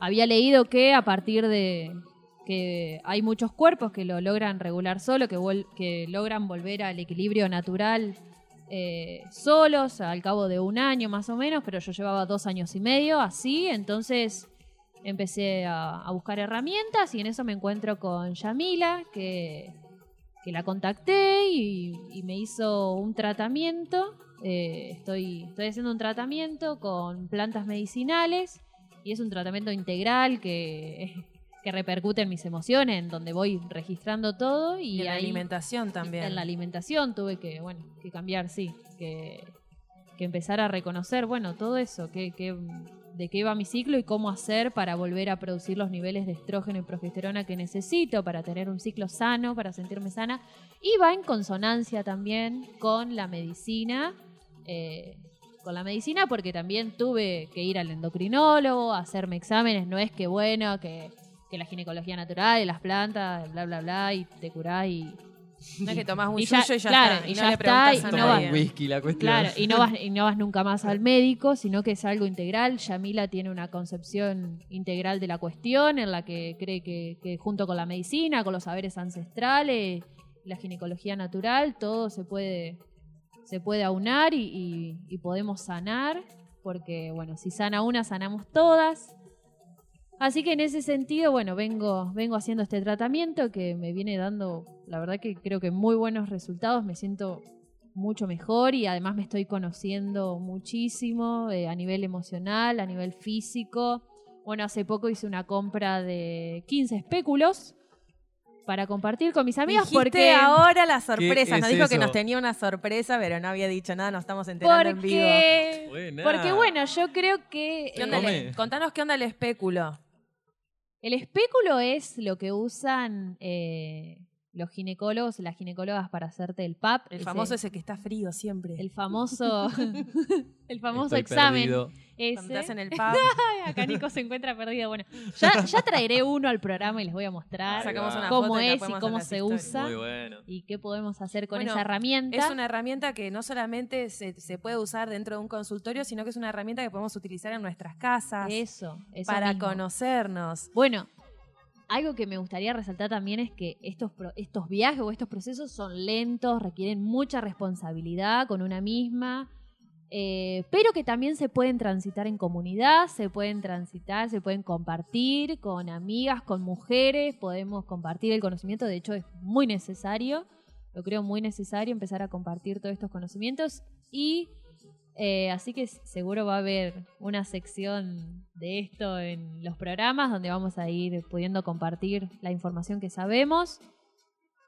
[SPEAKER 12] había leído que a partir de que hay muchos cuerpos que lo logran regular solo, que, vol- que logran volver al equilibrio natural eh, solos al cabo de un año más o menos, pero yo llevaba dos años y medio así, entonces empecé a, a buscar herramientas y en eso me encuentro con Yamila, que, que la contacté y, y me hizo un tratamiento. Eh, estoy, estoy haciendo un tratamiento con plantas medicinales y es un tratamiento integral que, que repercute en mis emociones, en donde voy registrando todo y,
[SPEAKER 10] Y en la alimentación también.
[SPEAKER 12] en la alimentación tuve que, bueno, que cambiar, sí, que, que empezar a reconocer, bueno, todo eso, que, que- de qué va mi ciclo y cómo hacer para volver a producir los niveles de estrógeno y progesterona que necesito para tener un ciclo sano, para sentirme sana. Y va en consonancia también con la medicina. eh, con la medicina porque también tuve que ir al endocrinólogo, hacerme exámenes, no es que bueno, que, que la ginecología natural y las plantas, bla, bla, bla, y te curás y,
[SPEAKER 10] No es que tomás un
[SPEAKER 12] y ya-
[SPEAKER 10] suyo y ya
[SPEAKER 12] claro,
[SPEAKER 10] está.
[SPEAKER 12] y
[SPEAKER 10] Y,
[SPEAKER 12] ya
[SPEAKER 10] no le
[SPEAKER 12] está, y no
[SPEAKER 13] whisky la cuestión.
[SPEAKER 12] Claro, y no, vas, y no vas nunca más al médico, sino que es algo integral. Yamila tiene una concepción integral de la cuestión en la que cree que, que junto con la medicina, con los saberes ancestrales, la ginecología natural, todo se puede, se puede aunar y, y- y podemos sanar, porque bueno, si sana una, sanamos todas. Así que en ese sentido, bueno, vengo, vengo haciendo este tratamiento que me viene dando, la verdad que creo que muy buenos resultados, me siento mucho mejor y además me estoy conociendo muchísimo eh, a nivel emocional, a nivel físico. Bueno, hace poco hice una compra de 15 espéculos para compartir con mis amigas
[SPEAKER 10] Dijiste
[SPEAKER 12] porque
[SPEAKER 10] ahora la sorpresa.
[SPEAKER 13] ¿Qué
[SPEAKER 10] Nos
[SPEAKER 13] es
[SPEAKER 10] dijo que nos tenía una sorpresa, pero no había dicho nada, nos estamos enterando en vivo.
[SPEAKER 12] porque
[SPEAKER 13] Buena.
[SPEAKER 12] porque bueno, yo creo que
[SPEAKER 10] ¿Qué onda el-
[SPEAKER 13] Come.
[SPEAKER 10] contanos qué onda el espéculo.
[SPEAKER 12] El espéculo es lo que usan eh, los ginecólogos, las ginecólogas para hacerte el PAP.
[SPEAKER 10] El famoso ese que está frío siempre.
[SPEAKER 12] El famoso, el famoso
[SPEAKER 13] Estoy
[SPEAKER 12] examen.
[SPEAKER 13] perdido.
[SPEAKER 12] Ese.
[SPEAKER 10] Cuando te hacen el pub.
[SPEAKER 12] Acá Nico se encuentra perdido. Bueno, ya, ya traeré uno al programa y les voy a mostrar
[SPEAKER 10] Sacamos una
[SPEAKER 12] cómo
[SPEAKER 10] foto y
[SPEAKER 12] es y cómo se
[SPEAKER 10] historias.
[SPEAKER 12] usa
[SPEAKER 13] Muy bueno.
[SPEAKER 12] y qué podemos hacer con
[SPEAKER 10] Bueno,
[SPEAKER 12] esa herramienta.
[SPEAKER 10] Es una herramienta que no solamente se, se puede usar dentro de un consultorio, sino que es una herramienta que podemos utilizar en nuestras casas.
[SPEAKER 12] Eso, eso
[SPEAKER 10] para
[SPEAKER 12] mismo.
[SPEAKER 10] conocernos.
[SPEAKER 12] Bueno, algo que me gustaría resaltar también es que estos, estos viajes o estos procesos son lentos, requieren mucha responsabilidad con una misma, eh, pero que también se pueden transitar en comunidad, se pueden transitar, se pueden compartir con amigas, con mujeres, podemos compartir el conocimiento, de hecho es muy necesario, lo creo muy necesario empezar a compartir todos estos conocimientos y eh, así que seguro va a haber una sección de esto en los programas donde vamos a ir pudiendo compartir la información que sabemos.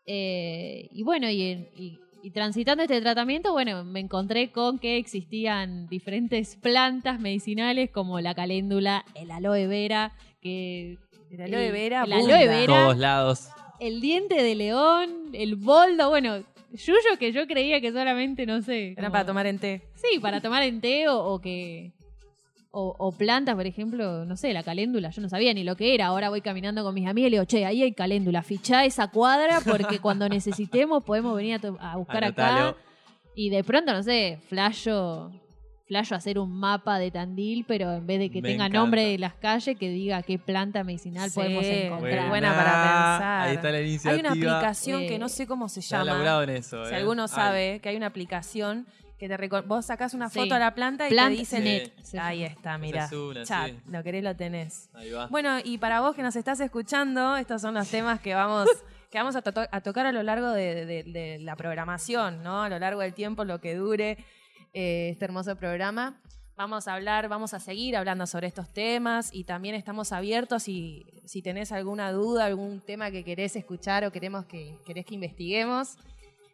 [SPEAKER 12] Eh, y bueno, y, en- y- y transitando este tratamiento, bueno, me encontré con que existían diferentes plantas medicinales como la caléndula, el aloe vera, que...
[SPEAKER 10] El aloe vera
[SPEAKER 12] el
[SPEAKER 10] abunda.
[SPEAKER 12] aloe vera,
[SPEAKER 13] Todos lados.
[SPEAKER 12] el diente de león, el boldo, bueno, yuyo que yo creía que solamente, no sé...
[SPEAKER 10] Era
[SPEAKER 12] como-
[SPEAKER 10] para tomar en té.
[SPEAKER 12] Sí, para tomar en té o, o que. O, o plantas, por ejemplo, no sé, la caléndula, yo no sabía ni lo que era. Ahora voy caminando con mis amigas y le digo, che, ahí hay caléndula, fichá esa cuadra porque cuando necesitemos podemos venir a buscar
[SPEAKER 13] Anotalo.
[SPEAKER 12] acá. Y de pronto, no sé, flasho, flasho hacer un mapa de Tandil, pero en vez de que
[SPEAKER 13] Me
[SPEAKER 12] tenga
[SPEAKER 13] encanta.
[SPEAKER 12] nombre de las calles, que diga qué planta medicinal
[SPEAKER 10] Sí,
[SPEAKER 12] podemos encontrar.
[SPEAKER 10] buena para pensar.
[SPEAKER 13] Ahí está la
[SPEAKER 10] Hay
[SPEAKER 13] iniciativa.
[SPEAKER 10] una aplicación que no sé cómo se
[SPEAKER 13] Se ha
[SPEAKER 10] llama.
[SPEAKER 13] en eso.
[SPEAKER 10] Si
[SPEAKER 13] eh.
[SPEAKER 10] alguno
[SPEAKER 13] Ay,
[SPEAKER 10] sabe que hay una aplicación que te reco- vos sacás una
[SPEAKER 12] Sí.
[SPEAKER 10] foto a la planta y
[SPEAKER 12] Plant
[SPEAKER 10] te dicen
[SPEAKER 12] Net,
[SPEAKER 10] ahí está, mira.
[SPEAKER 13] es una,
[SPEAKER 10] Chat,
[SPEAKER 13] sí.
[SPEAKER 10] lo querés lo tenés.
[SPEAKER 13] Ahí va.
[SPEAKER 10] Bueno, y para vos que nos estás escuchando, estos son los temas que vamos que vamos a, to- a tocar a lo largo de, de- de la programación, ¿no? A lo largo del tiempo, lo que dure eh, este hermoso programa. Vamos a hablar, vamos a seguir hablando sobre estos temas y también estamos abiertos y si tenés alguna duda, algún tema que querés escuchar o queremos que, querés que investiguemos,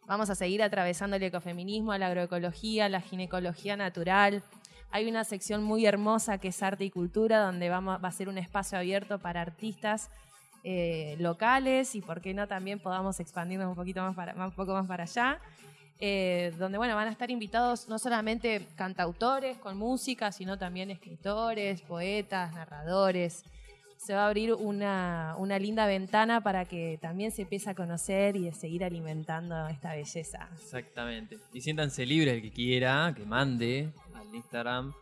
[SPEAKER 10] vamos a seguir atravesando el ecofeminismo, la agroecología, la ginecología natural. Hay una sección muy hermosa que es arte y cultura, donde vamos, va a ser un espacio abierto para artistas eh, locales y, por qué no, también podamos expandirnos un poquito más para, un poco más para allá. Eh, donde bueno, van a estar invitados no solamente cantautores con música, sino también escritores, poetas, narradores. Se va a abrir una, una linda ventana para que también se empiece a conocer y a seguir alimentando esta belleza.
[SPEAKER 13] Exactamente. Y siéntanse libres el que quiera, que mande al Instagram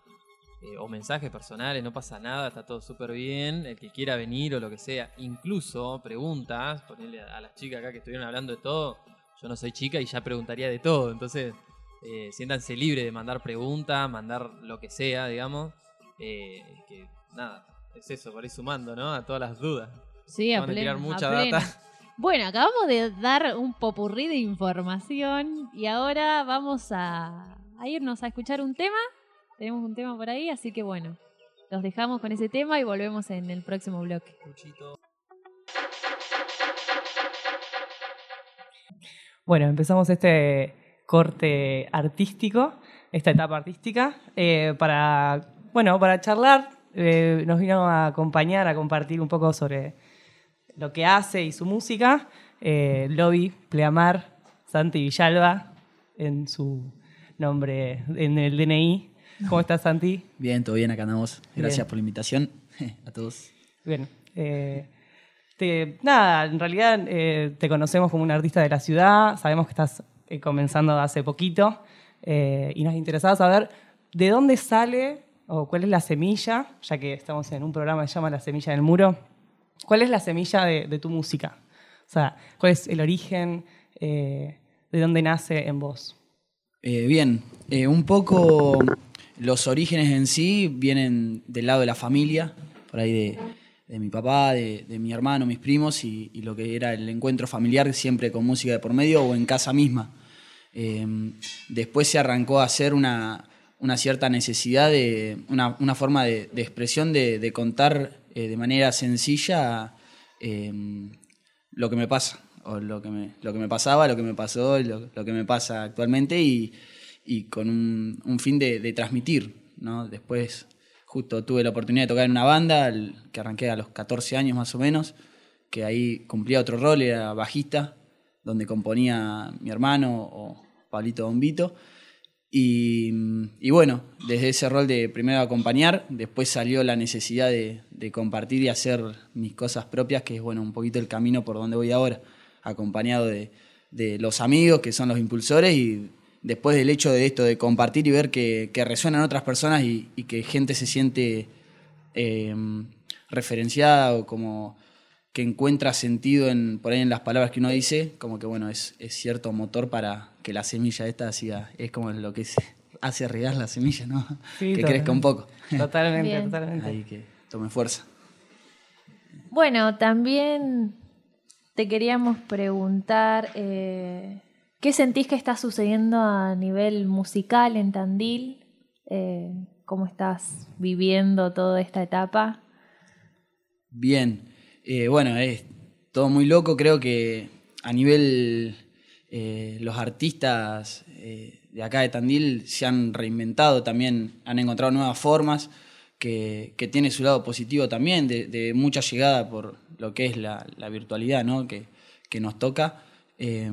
[SPEAKER 13] eh, o mensajes personales, no pasa nada, está todo súper bien. El que quiera venir o lo que sea, incluso preguntas, ponerle a, a las chicas acá que estuvieron hablando de todo. Yo no soy chica y ya preguntaría de todo, entonces eh, siéntanse libres de mandar preguntas, mandar lo que sea, digamos. Eh, que nada, es eso, por ahí sumando, ¿no? A todas las dudas.
[SPEAKER 12] Sí, a
[SPEAKER 13] Van a tirar
[SPEAKER 12] a
[SPEAKER 13] mucha
[SPEAKER 12] pleno.
[SPEAKER 13] data.
[SPEAKER 12] Bueno, acabamos de dar un popurrí de información y ahora vamos a, a irnos a escuchar un tema. Tenemos un tema por ahí, así que bueno, los dejamos con ese tema y volvemos en el próximo bloque.
[SPEAKER 7] Bueno, empezamos este corte artístico, esta etapa artística, eh, para, bueno, para charlar. eh, nos vino a acompañar, a compartir un poco sobre lo que hace y su música. Eh, Lobby, Pleamar, Santi Villalba, en su nombre, en el DNI. ¿Cómo estás, Santi?
[SPEAKER 14] Bien, todo bien, acá andamos. Gracias
[SPEAKER 7] Bien.
[SPEAKER 14] por la invitación a todos.
[SPEAKER 7] Bien. eh, te- nada, en realidad eh, te conocemos como un artista de la ciudad, sabemos que estás eh, comenzando hace poquito eh, y nos interesaba saber de dónde sale o cuál es la semilla, ya que estamos en un programa que se llama La Semilla del Muro, ¿cuál es la semilla de, tu música? O sea, ¿cuál es el origen? ¿De dónde nace en vos?
[SPEAKER 14] Bien, un poco los orígenes en sí vienen del lado de la familia, por ahí de, de mi papá, de, de mi hermano, mis primos y, lo que era el encuentro familiar siempre con música de por medio o en casa misma. Eh, después se arrancó a hacer una, una cierta necesidad de, una, una forma de, de expresión de, de contar eh, de manera sencilla eh, lo que me pasa, o lo que me, lo que me pasaba, lo que me pasó, lo que me pasa actualmente y, y con un, un fin de, de transmitir. ¿no? Después justo tuve la oportunidad de tocar en una banda, que arranqué a los 14 años más o menos, que ahí cumplía otro rol, era bajista, donde componía mi hermano o Pablito Bombito. Y, y bueno, desde ese rol de primero acompañar, después salió la necesidad de, de compartir y hacer mis cosas propias, que es bueno, un poquito el camino por donde voy ahora, acompañado de, de los amigos que son los impulsores y después del hecho de esto, de compartir y ver que, que resuenan otras personas y, y que gente se siente eh, referenciada o como que encuentra sentido en, por ahí en las palabras que uno dice, como que bueno, es, es cierto motor para que la semilla esta siga, es como lo que se hace regar la semilla, ¿no?
[SPEAKER 7] Sí,
[SPEAKER 14] que
[SPEAKER 7] total-
[SPEAKER 14] crezca un poco.
[SPEAKER 7] Totalmente,
[SPEAKER 12] Bien.
[SPEAKER 7] totalmente.
[SPEAKER 14] Ahí que tome fuerza.
[SPEAKER 12] Bueno, también te queríamos preguntar, eh, ¿qué sentís que está sucediendo a nivel musical en Tandil? Eh, ¿Cómo estás viviendo toda esta etapa?
[SPEAKER 14] Bien, Eh, bueno, es todo muy loco, creo que a nivel eh, los artistas de acá de Tandil se han reinventado también, han encontrado nuevas formas, que, que tiene su lado positivo también, de, mucha llegada por lo que es la, virtualidad ¿no? que, nos toca. Eh,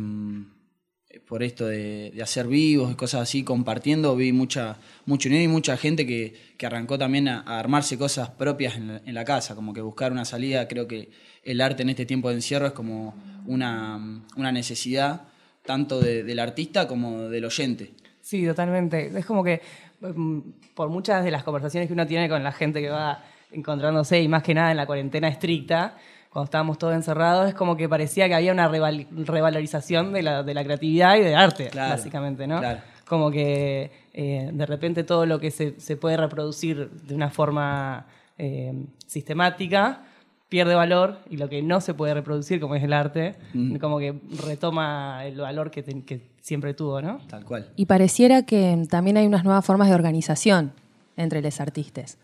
[SPEAKER 14] por esto de, de hacer vivos y cosas así, compartiendo, vi mucha, mucha unión y mucha gente que, que arrancó también a, armarse cosas propias en la, casa, como que buscar una salida. Creo que el arte en este tiempo de encierro es como una, una necesidad tanto de- del artista como del oyente.
[SPEAKER 7] Sí, totalmente. Es como que mm, por muchas de las conversaciones que uno tiene con la gente que va encontrándose y más que nada en la cuarentena estricta, cuando estábamos todos encerrados, es como que parecía que había una reval- revalorización de la, de la creatividad y del arte,
[SPEAKER 14] Claro,
[SPEAKER 7] básicamente, ¿no?
[SPEAKER 14] claro.
[SPEAKER 7] Como que eh, de repente todo lo que se, se puede reproducir de una forma eh, sistemática pierde valor y lo que no se puede reproducir, como es el arte,
[SPEAKER 14] Mm.
[SPEAKER 7] como que retoma el valor que, ten- que siempre tuvo, ¿no?
[SPEAKER 14] Tal cual.
[SPEAKER 10] Y pareciera que también hay unas nuevas formas de organización entre los artistas,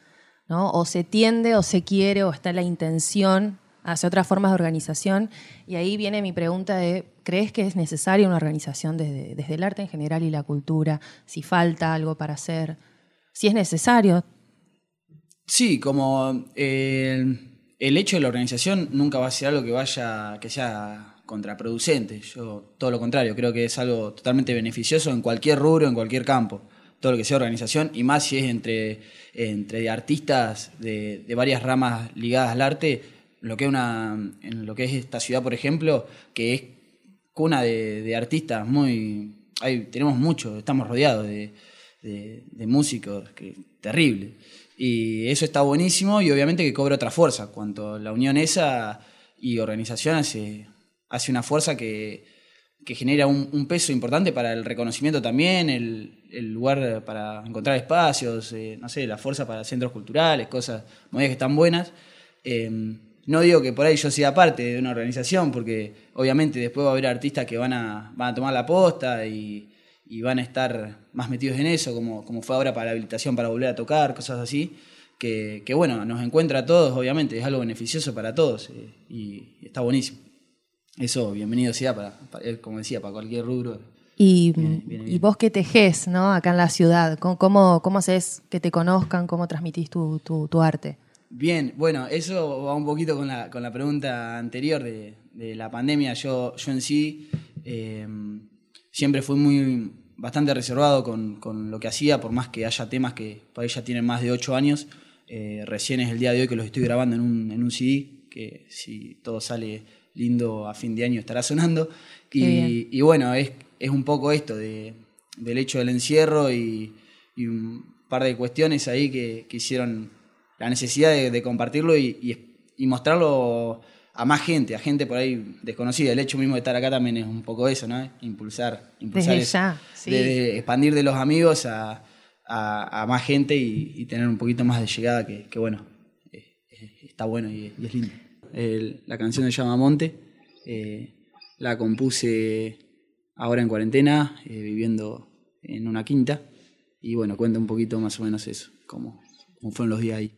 [SPEAKER 10] ¿no? O se tiende o se quiere o está la intención hacia otras formas de organización. Y ahí viene mi pregunta de, ¿crees que es necesaria una organización desde, desde el arte en general y la cultura? Si falta algo para hacer, si es necesario.
[SPEAKER 14] Sí, como eh, el hecho de la organización nunca va a ser algo que vaya, que sea contraproducente. Yo, todo lo contrario, creo que es algo totalmente beneficioso en cualquier rubro, en cualquier campo. Todo lo que sea organización, y más si es entre, entre artistas de, de varias ramas ligadas al arte, lo que, es una, en lo que es esta ciudad, por ejemplo, que es cuna de, artistas muy. Hay, tenemos muchos, estamos rodeados de, músicos, que, terrible. Y eso está buenísimo y obviamente que cobra otra fuerza. Cuanto la unión esa y organización hace, una fuerza que, que genera un, peso importante para el reconocimiento también, el, lugar para encontrar espacios, eh, no sé, la fuerza para centros culturales, cosas, movidas que están buenas. Eh, no digo que por ahí yo sea parte de una organización, porque obviamente después va a haber artistas que van a, van a tomar la posta y, y van a estar más metidos en eso, como, como fue ahora para la habilitación para volver a tocar, cosas así, que, que bueno, nos encuentra a todos, obviamente, es algo beneficioso para todos eh, y, está buenísimo. Eso, bienvenido sea, para, para- eh, como decía, para cualquier rubro.
[SPEAKER 10] Y,
[SPEAKER 14] Viene- viene
[SPEAKER 10] y vos que tejés, ¿no? Acá en la ciudad, ¿cómo, cómo, cómo haces que te conozcan, cómo transmitís tu, tu, tu arte?
[SPEAKER 14] Bien, bueno, eso va un poquito con la, con la pregunta anterior de, de la pandemia. Yo, yo en sí eh, siempre fui muy bastante reservado con, con lo que hacía, por más que haya temas que por ahí ya tienen más de ocho años. Eh, recién es el día de hoy que los estoy grabando en un, en un CD, que si todo sale lindo a fin de año estará sonando. Y, y bueno, es, es un poco esto de, del hecho del encierro y, y un par de cuestiones ahí que, que hicieron la necesidad de, de compartirlo y, y- y mostrarlo a más gente, a gente por ahí desconocida. El hecho mismo de estar acá también es un poco eso, ¿no? Impulsar, impulsar
[SPEAKER 10] Desde
[SPEAKER 14] eso.
[SPEAKER 10] ya, sí.
[SPEAKER 14] De, de expandir de los amigos a, a- a más gente y, y tener un poquito más de llegada que, que bueno, eh, está bueno y, y es lindo. El- la canción se llama Monte, eh, la compuse ahora en cuarentena, eh, viviendo en una quinta, y bueno, cuenta un poquito más o menos eso, cómo, cómo fueron los días ahí.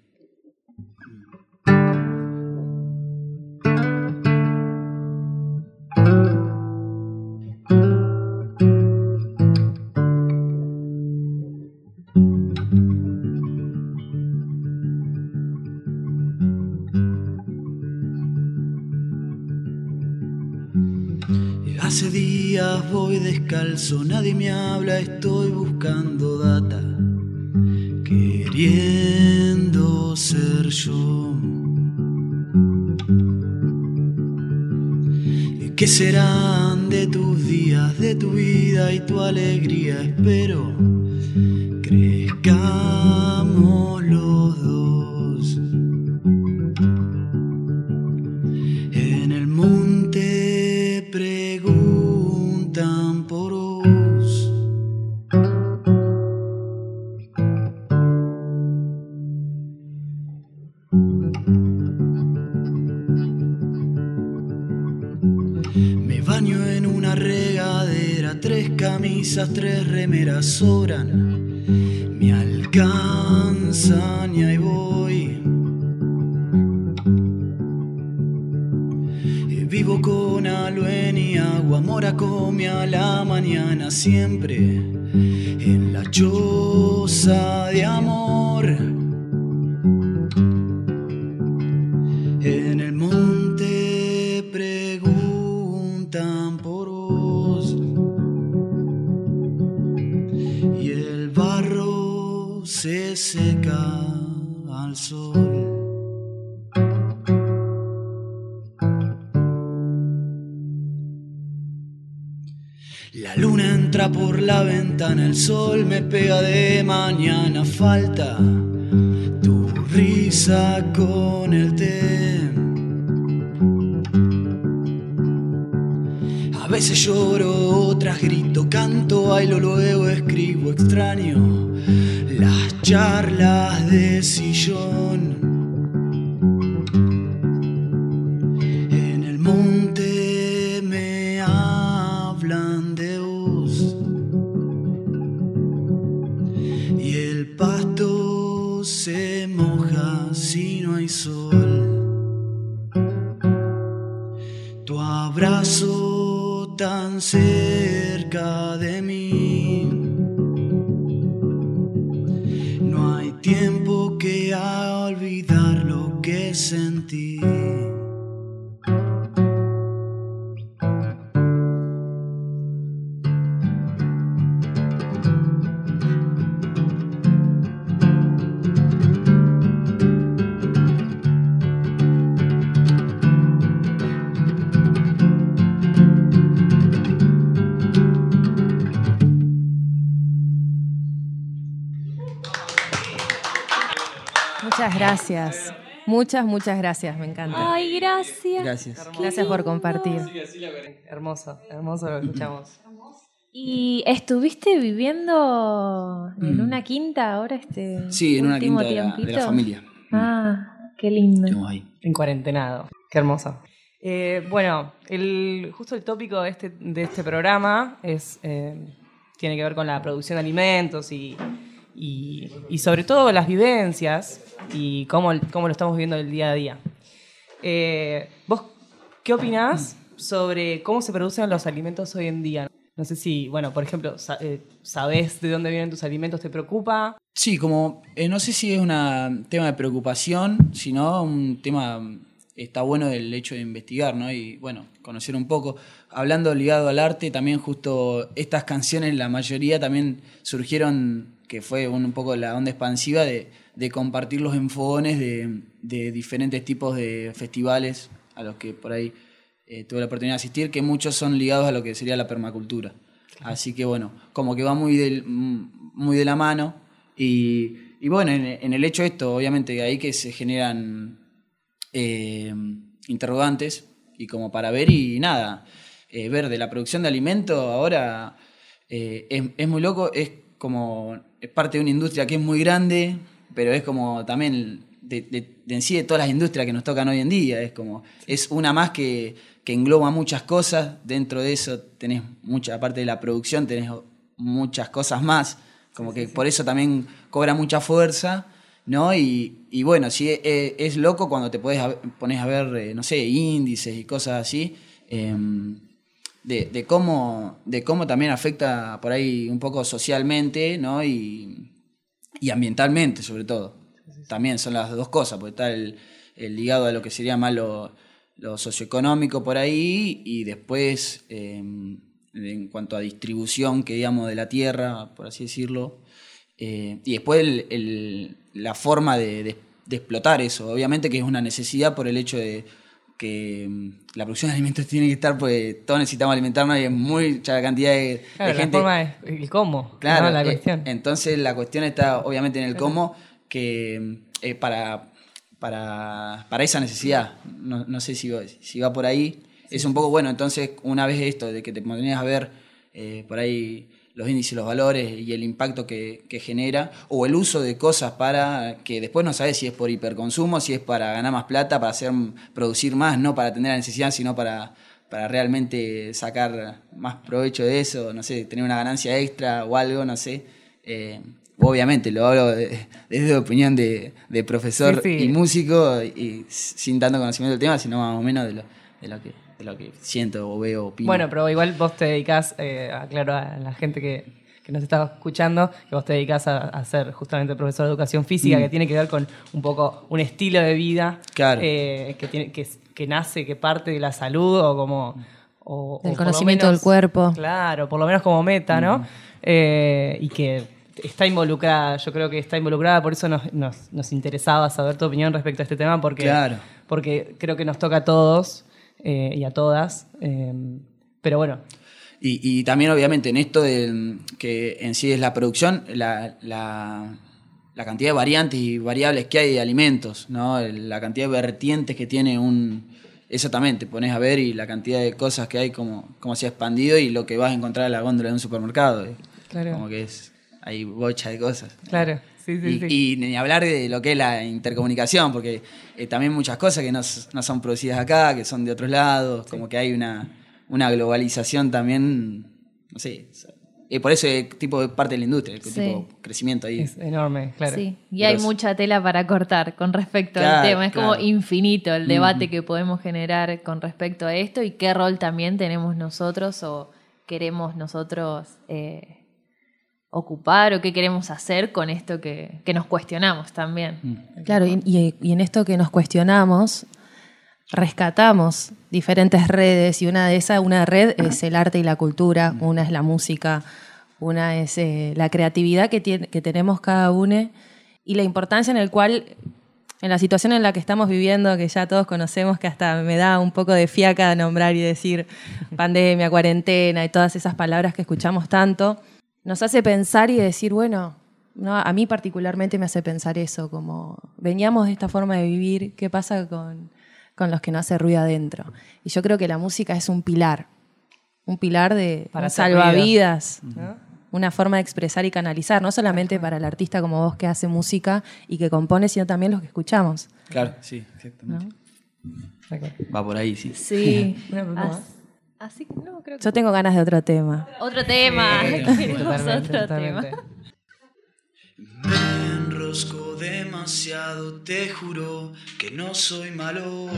[SPEAKER 14] Nadie me habla, estoy buscando data, queriendo ser yo. ¿Qué serán de tus días, de tu vida y tu alegría? Espero sol me pega de mañana, falta tu risa con el té. A veces lloro, otras grito, canto, bailo, luego escribo, extraño las charlas de
[SPEAKER 10] Muchas gracias. Muchas, muchas gracias, me encanta.
[SPEAKER 12] Ay, gracias.
[SPEAKER 14] Gracias.
[SPEAKER 10] Gracias por compartir.
[SPEAKER 7] Hermoso, hermoso lo que escuchamos.
[SPEAKER 12] ¿Y estuviste viviendo en
[SPEAKER 14] Mm.
[SPEAKER 12] una quinta ahora este
[SPEAKER 14] Sí, en una quinta de la, de la
[SPEAKER 12] tiempito?
[SPEAKER 14] familia.
[SPEAKER 12] Ah, qué lindo.
[SPEAKER 14] Estuvimos ahí.
[SPEAKER 7] En cuarentenado. Qué hermoso. Eh, bueno, el, justo el tópico de este, de este programa es, eh, tiene que ver con la producción de alimentos y, y- sobre todo las vivencias y cómo, cómo lo estamos viviendo el día a día. Eh, ¿Vos qué opinás sobre cómo se producen los alimentos hoy en día? No sé si, bueno, por ejemplo, eh, ¿sabés de dónde vienen tus alimentos? ¿Te preocupa?
[SPEAKER 14] Sí, como eh, no sé si es un tema de preocupación, sino un tema, está bueno el hecho de investigar, ¿no? Y bueno, conocer un poco. Hablando ligado al arte, también justo estas canciones, la mayoría también surgieron, que fue un, un poco la onda expansiva de, de compartir los enfogones de, de diferentes tipos de festivales a los que por ahí eh, tuve la oportunidad de asistir, que muchos son ligados a lo que sería la permacultura. Así que bueno, como que va muy, del, muy de la mano. Y, y bueno, en, en el hecho esto, obviamente, ahí que se generan eh, interrogantes y como para ver y nada, eh, ver de la producción de alimento ahora eh, es, es muy loco, es como, es parte de una industria que es muy grande, pero es como también de, de- de en sí de todas las industrias que nos tocan hoy en día, es como, es una más que, que engloba muchas cosas, dentro de eso tenés mucha, aparte de la producción, tenés muchas cosas más, como que por eso también cobra mucha fuerza, ¿no? Y, y bueno, sí es, es loco cuando te podés pones a ver, eh, no sé, índices y cosas así, em, de, de cómo, de cómo también afecta por ahí un poco socialmente, ¿no? Y, y ambientalmente, sobre todo. También son las dos cosas, porque está el, el ligado a lo que sería más lo, lo socioeconómico por ahí y después eh, en cuanto a distribución que digamos de la tierra, por así decirlo, eh, y después el- el- la forma de, de- de explotar eso, obviamente que es una necesidad por el hecho de que mm, la producción de alimentos tiene que estar, pues todos necesitamos alimentarnos y es mucha cantidad de,
[SPEAKER 7] Claro,
[SPEAKER 14] de
[SPEAKER 7] la
[SPEAKER 14] gente.
[SPEAKER 7] forma es el cómo.
[SPEAKER 14] Claro,
[SPEAKER 7] ¿no? la
[SPEAKER 14] eh,
[SPEAKER 7] cuestión.
[SPEAKER 14] entonces la cuestión está obviamente en el cómo, que eh, para, para, para esa necesidad, no, no sé si va, si va por ahí, es un poco bueno, entonces una vez esto, de que te ponías a ver eh, por ahí los índices, los valores y el impacto que, que genera, o el uso de cosas para que después no sabes si es por hiperconsumo, si es para ganar más plata, para hacer producir más, no para tener la necesidad, sino para, para realmente sacar más provecho de eso, no sé, tener una ganancia extra o algo, no sé. Eh, obviamente, lo hablo de- desde la opinión de, de profesor
[SPEAKER 7] Sí, sí.
[SPEAKER 14] y músico y sin tanto conocimiento del tema, sino más o menos de lo, de lo, que, de lo que siento o veo, opino.
[SPEAKER 7] Bueno, pero igual vos te dedicás, eh, aclaro a la gente que, que nos está escuchando, que vos te dedicás a, a ser justamente profesor de educación física,
[SPEAKER 14] Mm.
[SPEAKER 7] que tiene que ver con un poco un estilo de vida
[SPEAKER 14] Claro.
[SPEAKER 7] eh, que, tiene, que, que nace, que parte de la salud o como... o-
[SPEAKER 10] Del
[SPEAKER 7] o por lo
[SPEAKER 10] conocimiento
[SPEAKER 7] menos-
[SPEAKER 10] del cuerpo.
[SPEAKER 7] Claro, por lo menos como meta, ¿no? Eh, y que está involucrada, yo creo que está involucrada, por eso nos, nos, nos interesaba saber tu opinión respecto a este tema, porque,
[SPEAKER 14] Claro.
[SPEAKER 7] porque creo que nos toca a todos eh, y a todas. eh, pero bueno,
[SPEAKER 14] Y, y también, obviamente, en esto de, que en sí es la producción, la, la- la cantidad de variantes y variables que hay de alimentos, ¿no? la cantidad de vertientes que tiene un. Eso también te pones a ver y la cantidad de cosas que hay, como, como se ha expandido y lo que vas a encontrar en la góndola de un supermercado. eh.
[SPEAKER 7] Claro.
[SPEAKER 14] Como que es. Hay bocha de cosas.
[SPEAKER 7] claro. Sí, sí,
[SPEAKER 14] y,
[SPEAKER 7] sí.
[SPEAKER 14] y ni hablar de lo que es la intercomunicación, porque eh, también muchas cosas que no, no son producidas acá, que son de otros lados, como que hay una, una globalización también, no sé, y por eso es tipo de parte de la industria, el
[SPEAKER 12] Sí.
[SPEAKER 14] tipo de crecimiento ahí.
[SPEAKER 7] Es enorme, claro.
[SPEAKER 12] Sí, y hay mucha tela para cortar con respecto
[SPEAKER 14] Claro,
[SPEAKER 12] al tema. Es como infinito el debate que podemos generar con respecto a esto y qué rol también tenemos nosotros o queremos nosotros eh, ocupar o qué queremos hacer con esto que, que nos cuestionamos también.
[SPEAKER 14] Mm.
[SPEAKER 10] Claro, y, y- y en esto que nos cuestionamos, rescatamos diferentes redes y una de esas, una red es el arte y la cultura, una es la música, una es eh, la creatividad que, tiene, que tenemos cada uno y la importancia en el cual, en la situación en la que estamos viviendo, que ya todos conocemos, que hasta me da un poco de fiaca nombrar y decir pandemia, cuarentena y todas esas palabras que escuchamos tanto, nos hace pensar y decir, bueno, no, a mí particularmente me hace pensar eso, como veníamos de esta forma de vivir, ¿qué pasa con, con los que no hace ruido adentro? Y yo creo que la música es un pilar, un pilar de
[SPEAKER 7] Para
[SPEAKER 10] un salvavidas,
[SPEAKER 7] ¿no?
[SPEAKER 10] una forma de expresar y canalizar, no solamente para el artista como vos que hace música y que compone, sino también los que escuchamos.
[SPEAKER 14] Claro, sí, exactamente. Va por ahí, sí.
[SPEAKER 12] Sí.
[SPEAKER 7] Una
[SPEAKER 12] así no, creo que
[SPEAKER 10] Yo tengo ganas de otro tema.
[SPEAKER 12] otro tema.
[SPEAKER 14] Sí,
[SPEAKER 12] Queremos otro
[SPEAKER 7] totalmente.
[SPEAKER 12] tema.
[SPEAKER 14] Me enrosco demasiado, te juro que no soy malo.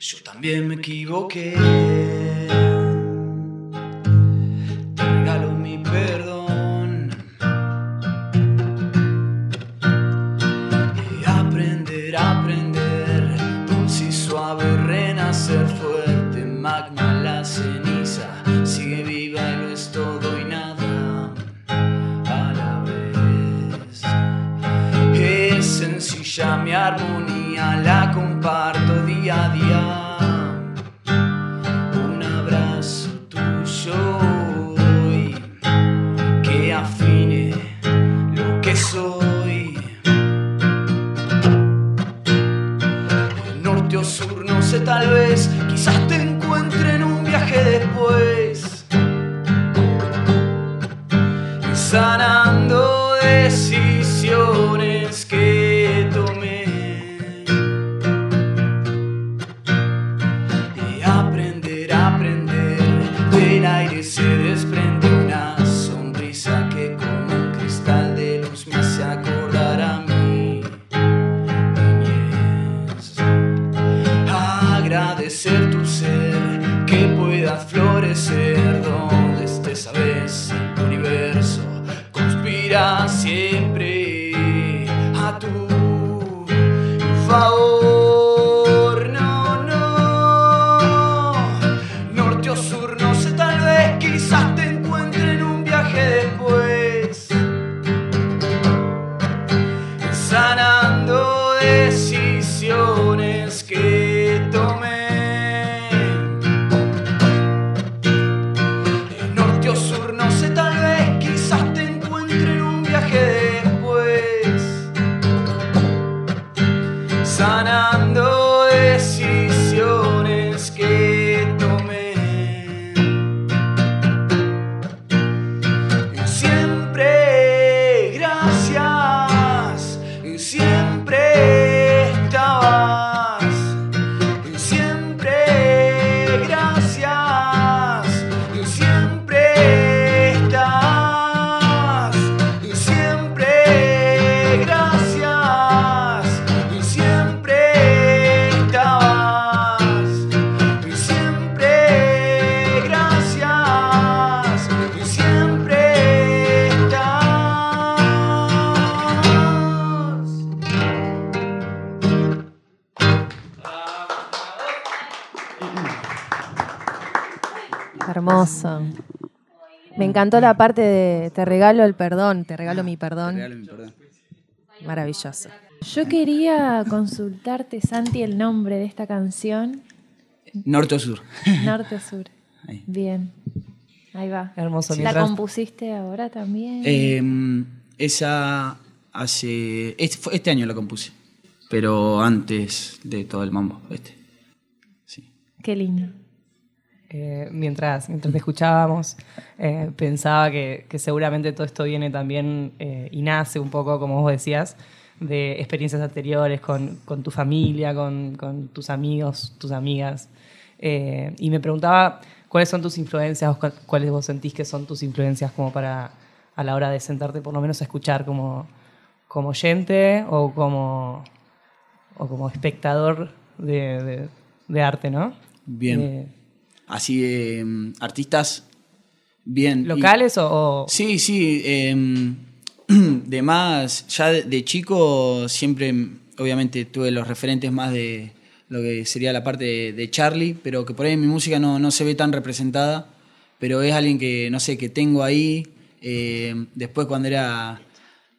[SPEAKER 14] Yo también me equivoqué.
[SPEAKER 10] Hermoso. Me encantó la parte de te regalo el perdón, te regalo mi perdón. Maravilloso.
[SPEAKER 12] Yo quería consultarte, Santi, el nombre de esta canción.
[SPEAKER 14] Norte o sur.
[SPEAKER 12] Norte o Sur.
[SPEAKER 14] Ahí.
[SPEAKER 12] Bien. Ahí va.
[SPEAKER 7] Hermoso.
[SPEAKER 12] ¿La
[SPEAKER 7] Mientras-
[SPEAKER 12] compusiste ahora también?
[SPEAKER 14] Eh, esa hace. Este, este año la compuse. Pero antes de todo el mambo. Este.
[SPEAKER 12] Qué lindo.
[SPEAKER 7] Eh, mientras, mientras te escuchábamos, eh, pensaba que, que seguramente todo esto viene también eh, y nace un poco, como vos decías, de experiencias anteriores con, con tu familia, con, con tus amigos, tus amigas. Eh, y me preguntaba cuáles son tus influencias, o cuál- cuáles vos sentís que son tus influencias como para a la hora de sentarte por lo menos a escuchar como, como oyente o como, o como espectador de, de- de arte, ¿no?
[SPEAKER 14] Bien. Así de mm, artistas. Bien.
[SPEAKER 7] ¿Locales o, o-
[SPEAKER 14] Sí, sí. em, de más, ya de, de chico siempre, mm, obviamente, tuve los referentes más de lo que sería la parte de, de Charlie, pero que por ahí mi música no, no se ve tan representada, pero es alguien que, no sé, que tengo ahí. Eh, después cuando era,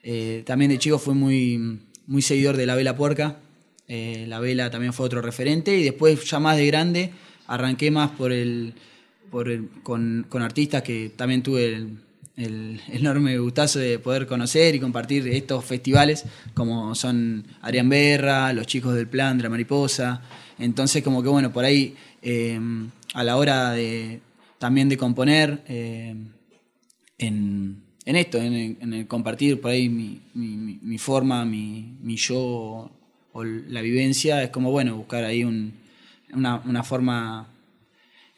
[SPEAKER 14] eh, también de chico fui muy, muy seguidor de La Vela Puerca. Eh, la Vela también fue otro referente y después ya más de grande arranqué más por el, por con, con artistas que también tuve el, enorme gustazo de poder conocer y compartir estos festivales, como son Adrián Berra, los chicos del Plan de la Mariposa. Entonces, como que bueno, por ahí eh, a la hora de también de componer eh, en, en esto, en el, compartir por ahí mi, mi- forma, mi, mi yo o la vivencia, es como bueno, buscar ahí un, una, una forma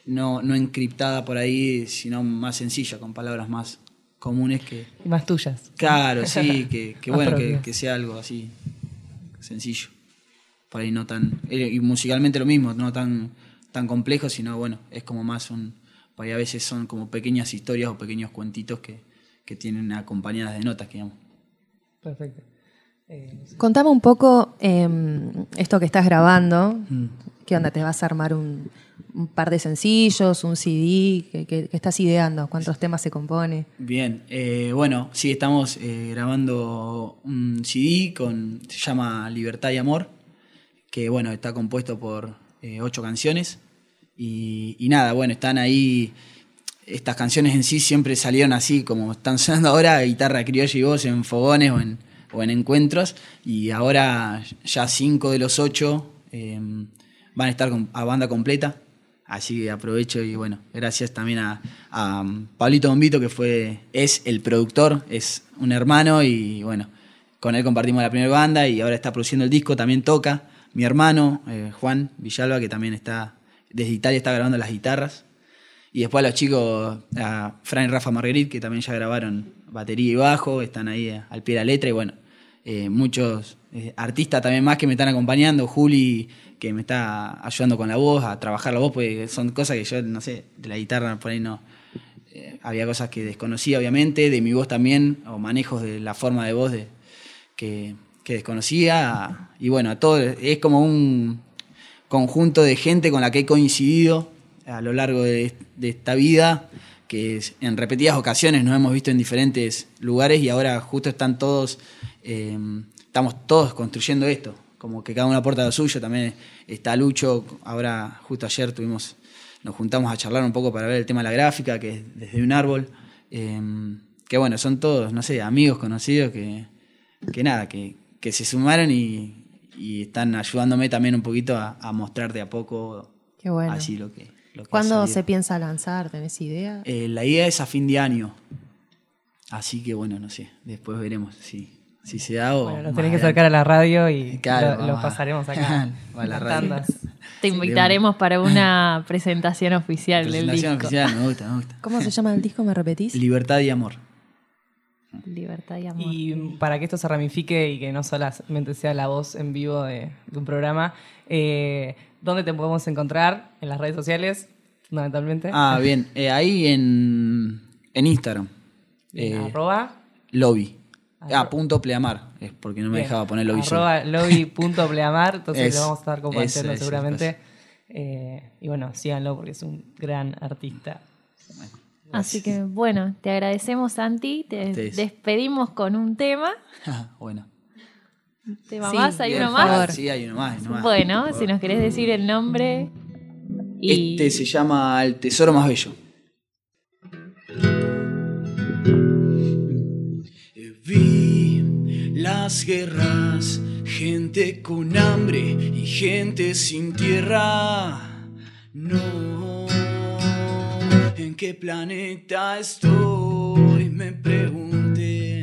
[SPEAKER 14] no, no encriptada por ahí, sino más sencilla, con palabras más comunes que...
[SPEAKER 7] y más tuyas?
[SPEAKER 14] Claro, sí, que, que bueno, que, que sea algo así sencillo. Por ahí no tan... eh, Y musicalmente lo mismo, no tan, tan complejo, sino bueno, es como más un... Por ahí a veces son como pequeñas historias o pequeños cuentitos que, que tienen acompañadas de notas, digamos.
[SPEAKER 7] Perfecto. Eh,
[SPEAKER 10] Contame un poco em, esto que estás grabando.
[SPEAKER 14] Mm.
[SPEAKER 10] ¿Qué onda? ¿Te vas a armar un, un par de sencillos, un CD? ¿Qué, qué- qué estás ideando? ¿Cuántos temas se compone?
[SPEAKER 14] Bien, eh, bueno, sí, estamos eh, grabando un CD con, se llama Libertad y Amor, que bueno, está compuesto por ocho canciones. Y, y nada, bueno, están ahí, estas canciones en sí siempre salieron así, como están sonando ahora, guitarra criolla y voz en fogones o en, o en encuentros. Y ahora ya cinco de los ocho eh, van a estar a banda completa. Así que aprovecho y bueno, gracias también a, a um, Pablito Bombito, que fue, es el productor, es un hermano y bueno, con él compartimos la primera banda y ahora está produciendo el disco, también toca. Mi hermano, eh, Juan Villalba, que también está, desde Italia está grabando las guitarras. Y después a los chicos, a Fran Rafa Marguerite, que también ya grabaron batería y bajo, están ahí eh, al pie de la letra. Y bueno, eh, muchos eh, artistas también más que me están acompañando. Juli, que me está ayudando con la voz, a trabajar la voz, porque son cosas que yo, no sé, de la guitarra por ahí no. eh, había cosas que desconocía, obviamente, de mi voz también, o manejos de la forma de voz que, que desconocía. Y bueno, a todo, es como un conjunto de gente con la que he coincidido a lo largo de, esta vida, que en repetidas ocasiones nos hemos visto en diferentes lugares y ahora justo están todos, eh, estamos todos construyendo esto, como que cada uno aporta lo suyo. También está Lucho, ahora justo ayer tuvimos, nos juntamos a charlar un poco para ver el tema de la gráfica, que es desde un árbol. Eh, que bueno, son todos, no sé, amigos, conocidos, que, que nada, que, que se sumaron y, y están ayudándome también un poquito a, a mostrar de a poco
[SPEAKER 10] Qué bueno.
[SPEAKER 14] así lo que... Lo que ha
[SPEAKER 10] ¿Cuándo se piensa lanzar? ¿Tenés idea?
[SPEAKER 14] Eh, la idea es a fin de año. Así que bueno, no sé. Después veremos si, si se da o.
[SPEAKER 7] Bueno,
[SPEAKER 14] más
[SPEAKER 7] tenés que acercar a la radio y
[SPEAKER 14] Claro,
[SPEAKER 7] lo, lo pasaremos acá.
[SPEAKER 14] va a la radio.
[SPEAKER 7] tandas.
[SPEAKER 12] Te invitaremos para una presentación oficial del
[SPEAKER 14] Presentación
[SPEAKER 12] disco.
[SPEAKER 14] oficial, me gusta, me gusta.
[SPEAKER 10] ¿Cómo se llama el disco? ¿Me repetís?
[SPEAKER 14] Libertad y amor.
[SPEAKER 12] Libertad y amor.
[SPEAKER 7] Y para que esto se ramifique y que no solamente sea la voz en vivo de, de un programa, eh, ¿dónde te podemos encontrar? En las redes sociales, fundamentalmente.
[SPEAKER 14] Ah, bien. Eh, ahí en, en Instagram.
[SPEAKER 7] Bien,
[SPEAKER 14] Eh,
[SPEAKER 7] arroba.
[SPEAKER 14] Lobby.
[SPEAKER 7] Arro-
[SPEAKER 14] Ah, punto pleamar. Es porque no me
[SPEAKER 7] Bien,
[SPEAKER 14] dejaba poner lobby.
[SPEAKER 7] Arroba lobby.pleamar, entonces
[SPEAKER 14] Eso,
[SPEAKER 7] lo vamos a estar compartiendo seguramente. Eh, y bueno, síganlo porque es un gran artista.
[SPEAKER 12] Así que bueno, te agradecemos Santi, te
[SPEAKER 14] Ustedes.
[SPEAKER 12] despedimos con un tema.
[SPEAKER 14] bueno.
[SPEAKER 12] ¿Tema
[SPEAKER 10] Sí,
[SPEAKER 12] más? ¿Hay uno más?
[SPEAKER 10] favor.
[SPEAKER 14] Sí, hay uno más. hay uno más.
[SPEAKER 12] Bueno, si nos querés decir el nombre. Y
[SPEAKER 14] Este se llama El Tesoro Más Bello. Guerras, gente con hambre y gente sin tierra. No, ¿en qué planeta estoy? Me pregunté.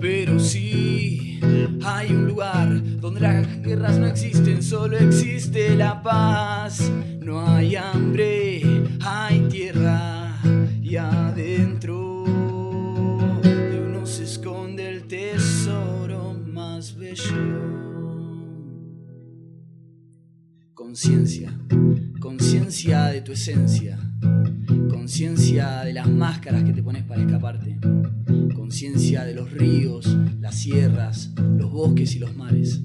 [SPEAKER 14] Pero sí, hay un lugar donde las guerras no existen, solo existe la paz. No hay hambre, hay tierra y adentro Conciencia, conciencia de tu esencia, conciencia de las máscaras que te pones para escaparte conciencia de los ríos, las sierras, los bosques y los mares.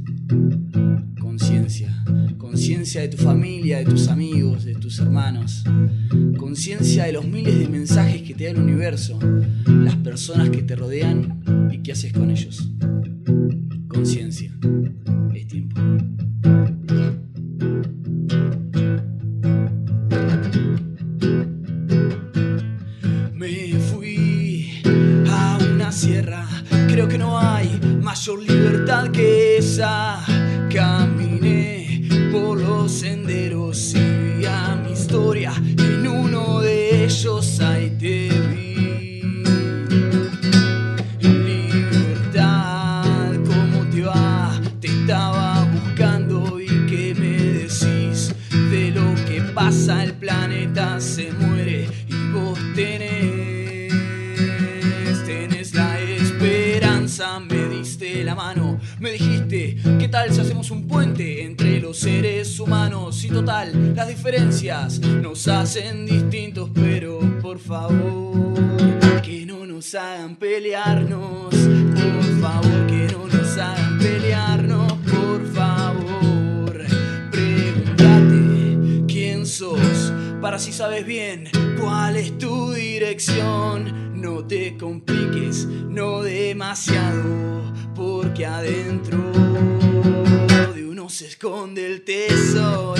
[SPEAKER 14] Conciencia, conciencia de tu familia, de tus amigos, de tus hermanos. Conciencia de los miles de mensajes que te da el universo, las personas que te rodean y qué haces con ellos. Conciencia, es tiempo. Que no hay mayor libertad que esa. Caminé por los senderos las diferencias nos hacen distintos, pero por favor, que no nos hagan pelearnos, por favor, que no nos hagan pelearnos, por favor, pregúntate quién sos, para si sabes bien cuál es tu dirección, no te compliques, no demasiado, porque adentro de uno se esconde el tesoro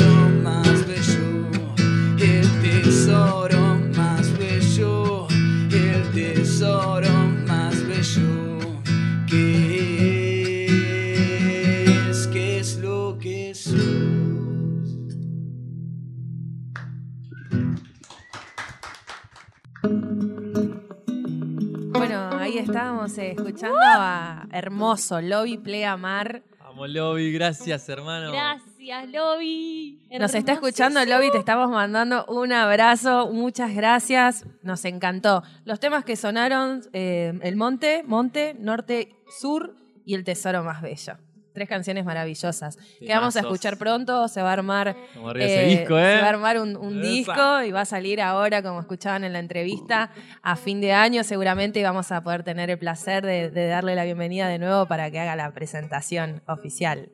[SPEAKER 10] escuchando a Hermoso, Lobby Play Amar.
[SPEAKER 13] Vamos, Lobby, gracias, hermano.
[SPEAKER 12] Gracias, Lobby.
[SPEAKER 10] Nos está escuchando Lobby, te estamos mandando un abrazo, muchas gracias, nos encantó. Los temas que sonaron, eh, El Monte, Monte, Norte, Sur y El Tesoro Más Bello. Tres canciones maravillosas que vamos a escuchar pronto, se va a armar,
[SPEAKER 13] ese disco, ¿eh?
[SPEAKER 10] se va a armar un, disco y va a salir ahora, como escuchaban en la entrevista, a fin de año seguramente y vamos a poder tener el placer de, de darle la bienvenida de nuevo para que haga la presentación oficial.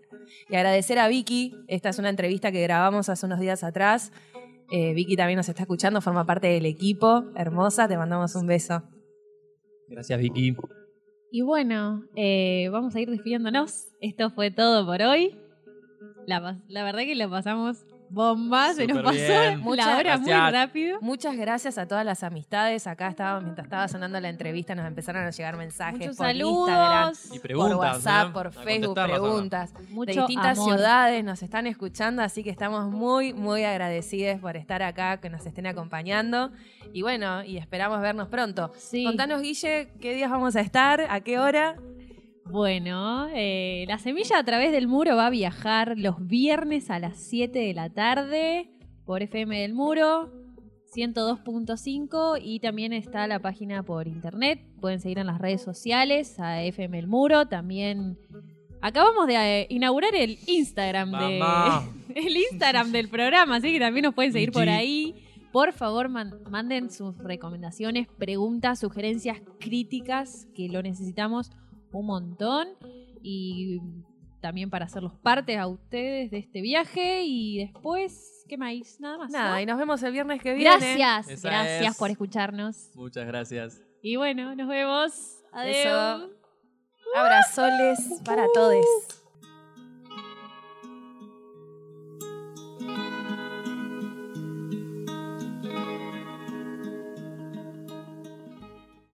[SPEAKER 10] Y agradecer a Vicky, esta es una entrevista que grabamos hace unos días atrás. Eh, Vicky también nos está escuchando, forma parte del equipo, hermosa, te mandamos un beso.
[SPEAKER 13] Gracias, Vicky.
[SPEAKER 12] Y bueno, eh, vamos a ir despidiéndonos. Esto fue todo por hoy. La, la verdad que lo pasamos bomba, se nos pasó
[SPEAKER 10] bien.
[SPEAKER 12] la hora muy
[SPEAKER 10] Gracias.
[SPEAKER 12] rápido.
[SPEAKER 10] Muchas gracias a todas las amistades. Acá estaba, mientras estaba sonando la entrevista, nos empezaron a llegar mensajes
[SPEAKER 12] Muchos
[SPEAKER 10] por
[SPEAKER 12] saludos.
[SPEAKER 10] Instagram,
[SPEAKER 13] Y preguntas,
[SPEAKER 10] por WhatsApp,
[SPEAKER 13] ¿no?
[SPEAKER 10] por Facebook,
[SPEAKER 13] contestarlas
[SPEAKER 10] preguntas. de
[SPEAKER 12] Mucho
[SPEAKER 10] distintas
[SPEAKER 12] amor.
[SPEAKER 10] ciudades nos están escuchando, así que estamos muy, muy agradecidos por estar acá, que nos estén acompañando. Y bueno, y esperamos vernos pronto. Contanos, Guille, qué días vamos a estar, a qué hora.
[SPEAKER 12] Bueno, eh, la semilla a través del muro va a viajar los viernes a las 7 de la tarde por FM del Muro 102.5 y también está la página por internet. Pueden seguir en las redes sociales a FM El Muro. También acabamos de eh, inaugurar el Instagram de el Instagram del programa, así que también nos pueden seguir por ahí. Por favor, man- manden sus recomendaciones, preguntas, sugerencias, críticas, que lo necesitamos un montón. Y también para hacerlos parte a ustedes de este viaje. Y después, ¿qué más? Nada más.
[SPEAKER 10] Nada,
[SPEAKER 12] ¿no?
[SPEAKER 10] y nos vemos el viernes que viene.
[SPEAKER 12] Gracias,
[SPEAKER 13] Esa
[SPEAKER 12] gracias
[SPEAKER 13] es.
[SPEAKER 12] por escucharnos.
[SPEAKER 13] Muchas gracias.
[SPEAKER 12] Y bueno, nos vemos. Adiós.
[SPEAKER 10] Eso. Abrazoles para todos.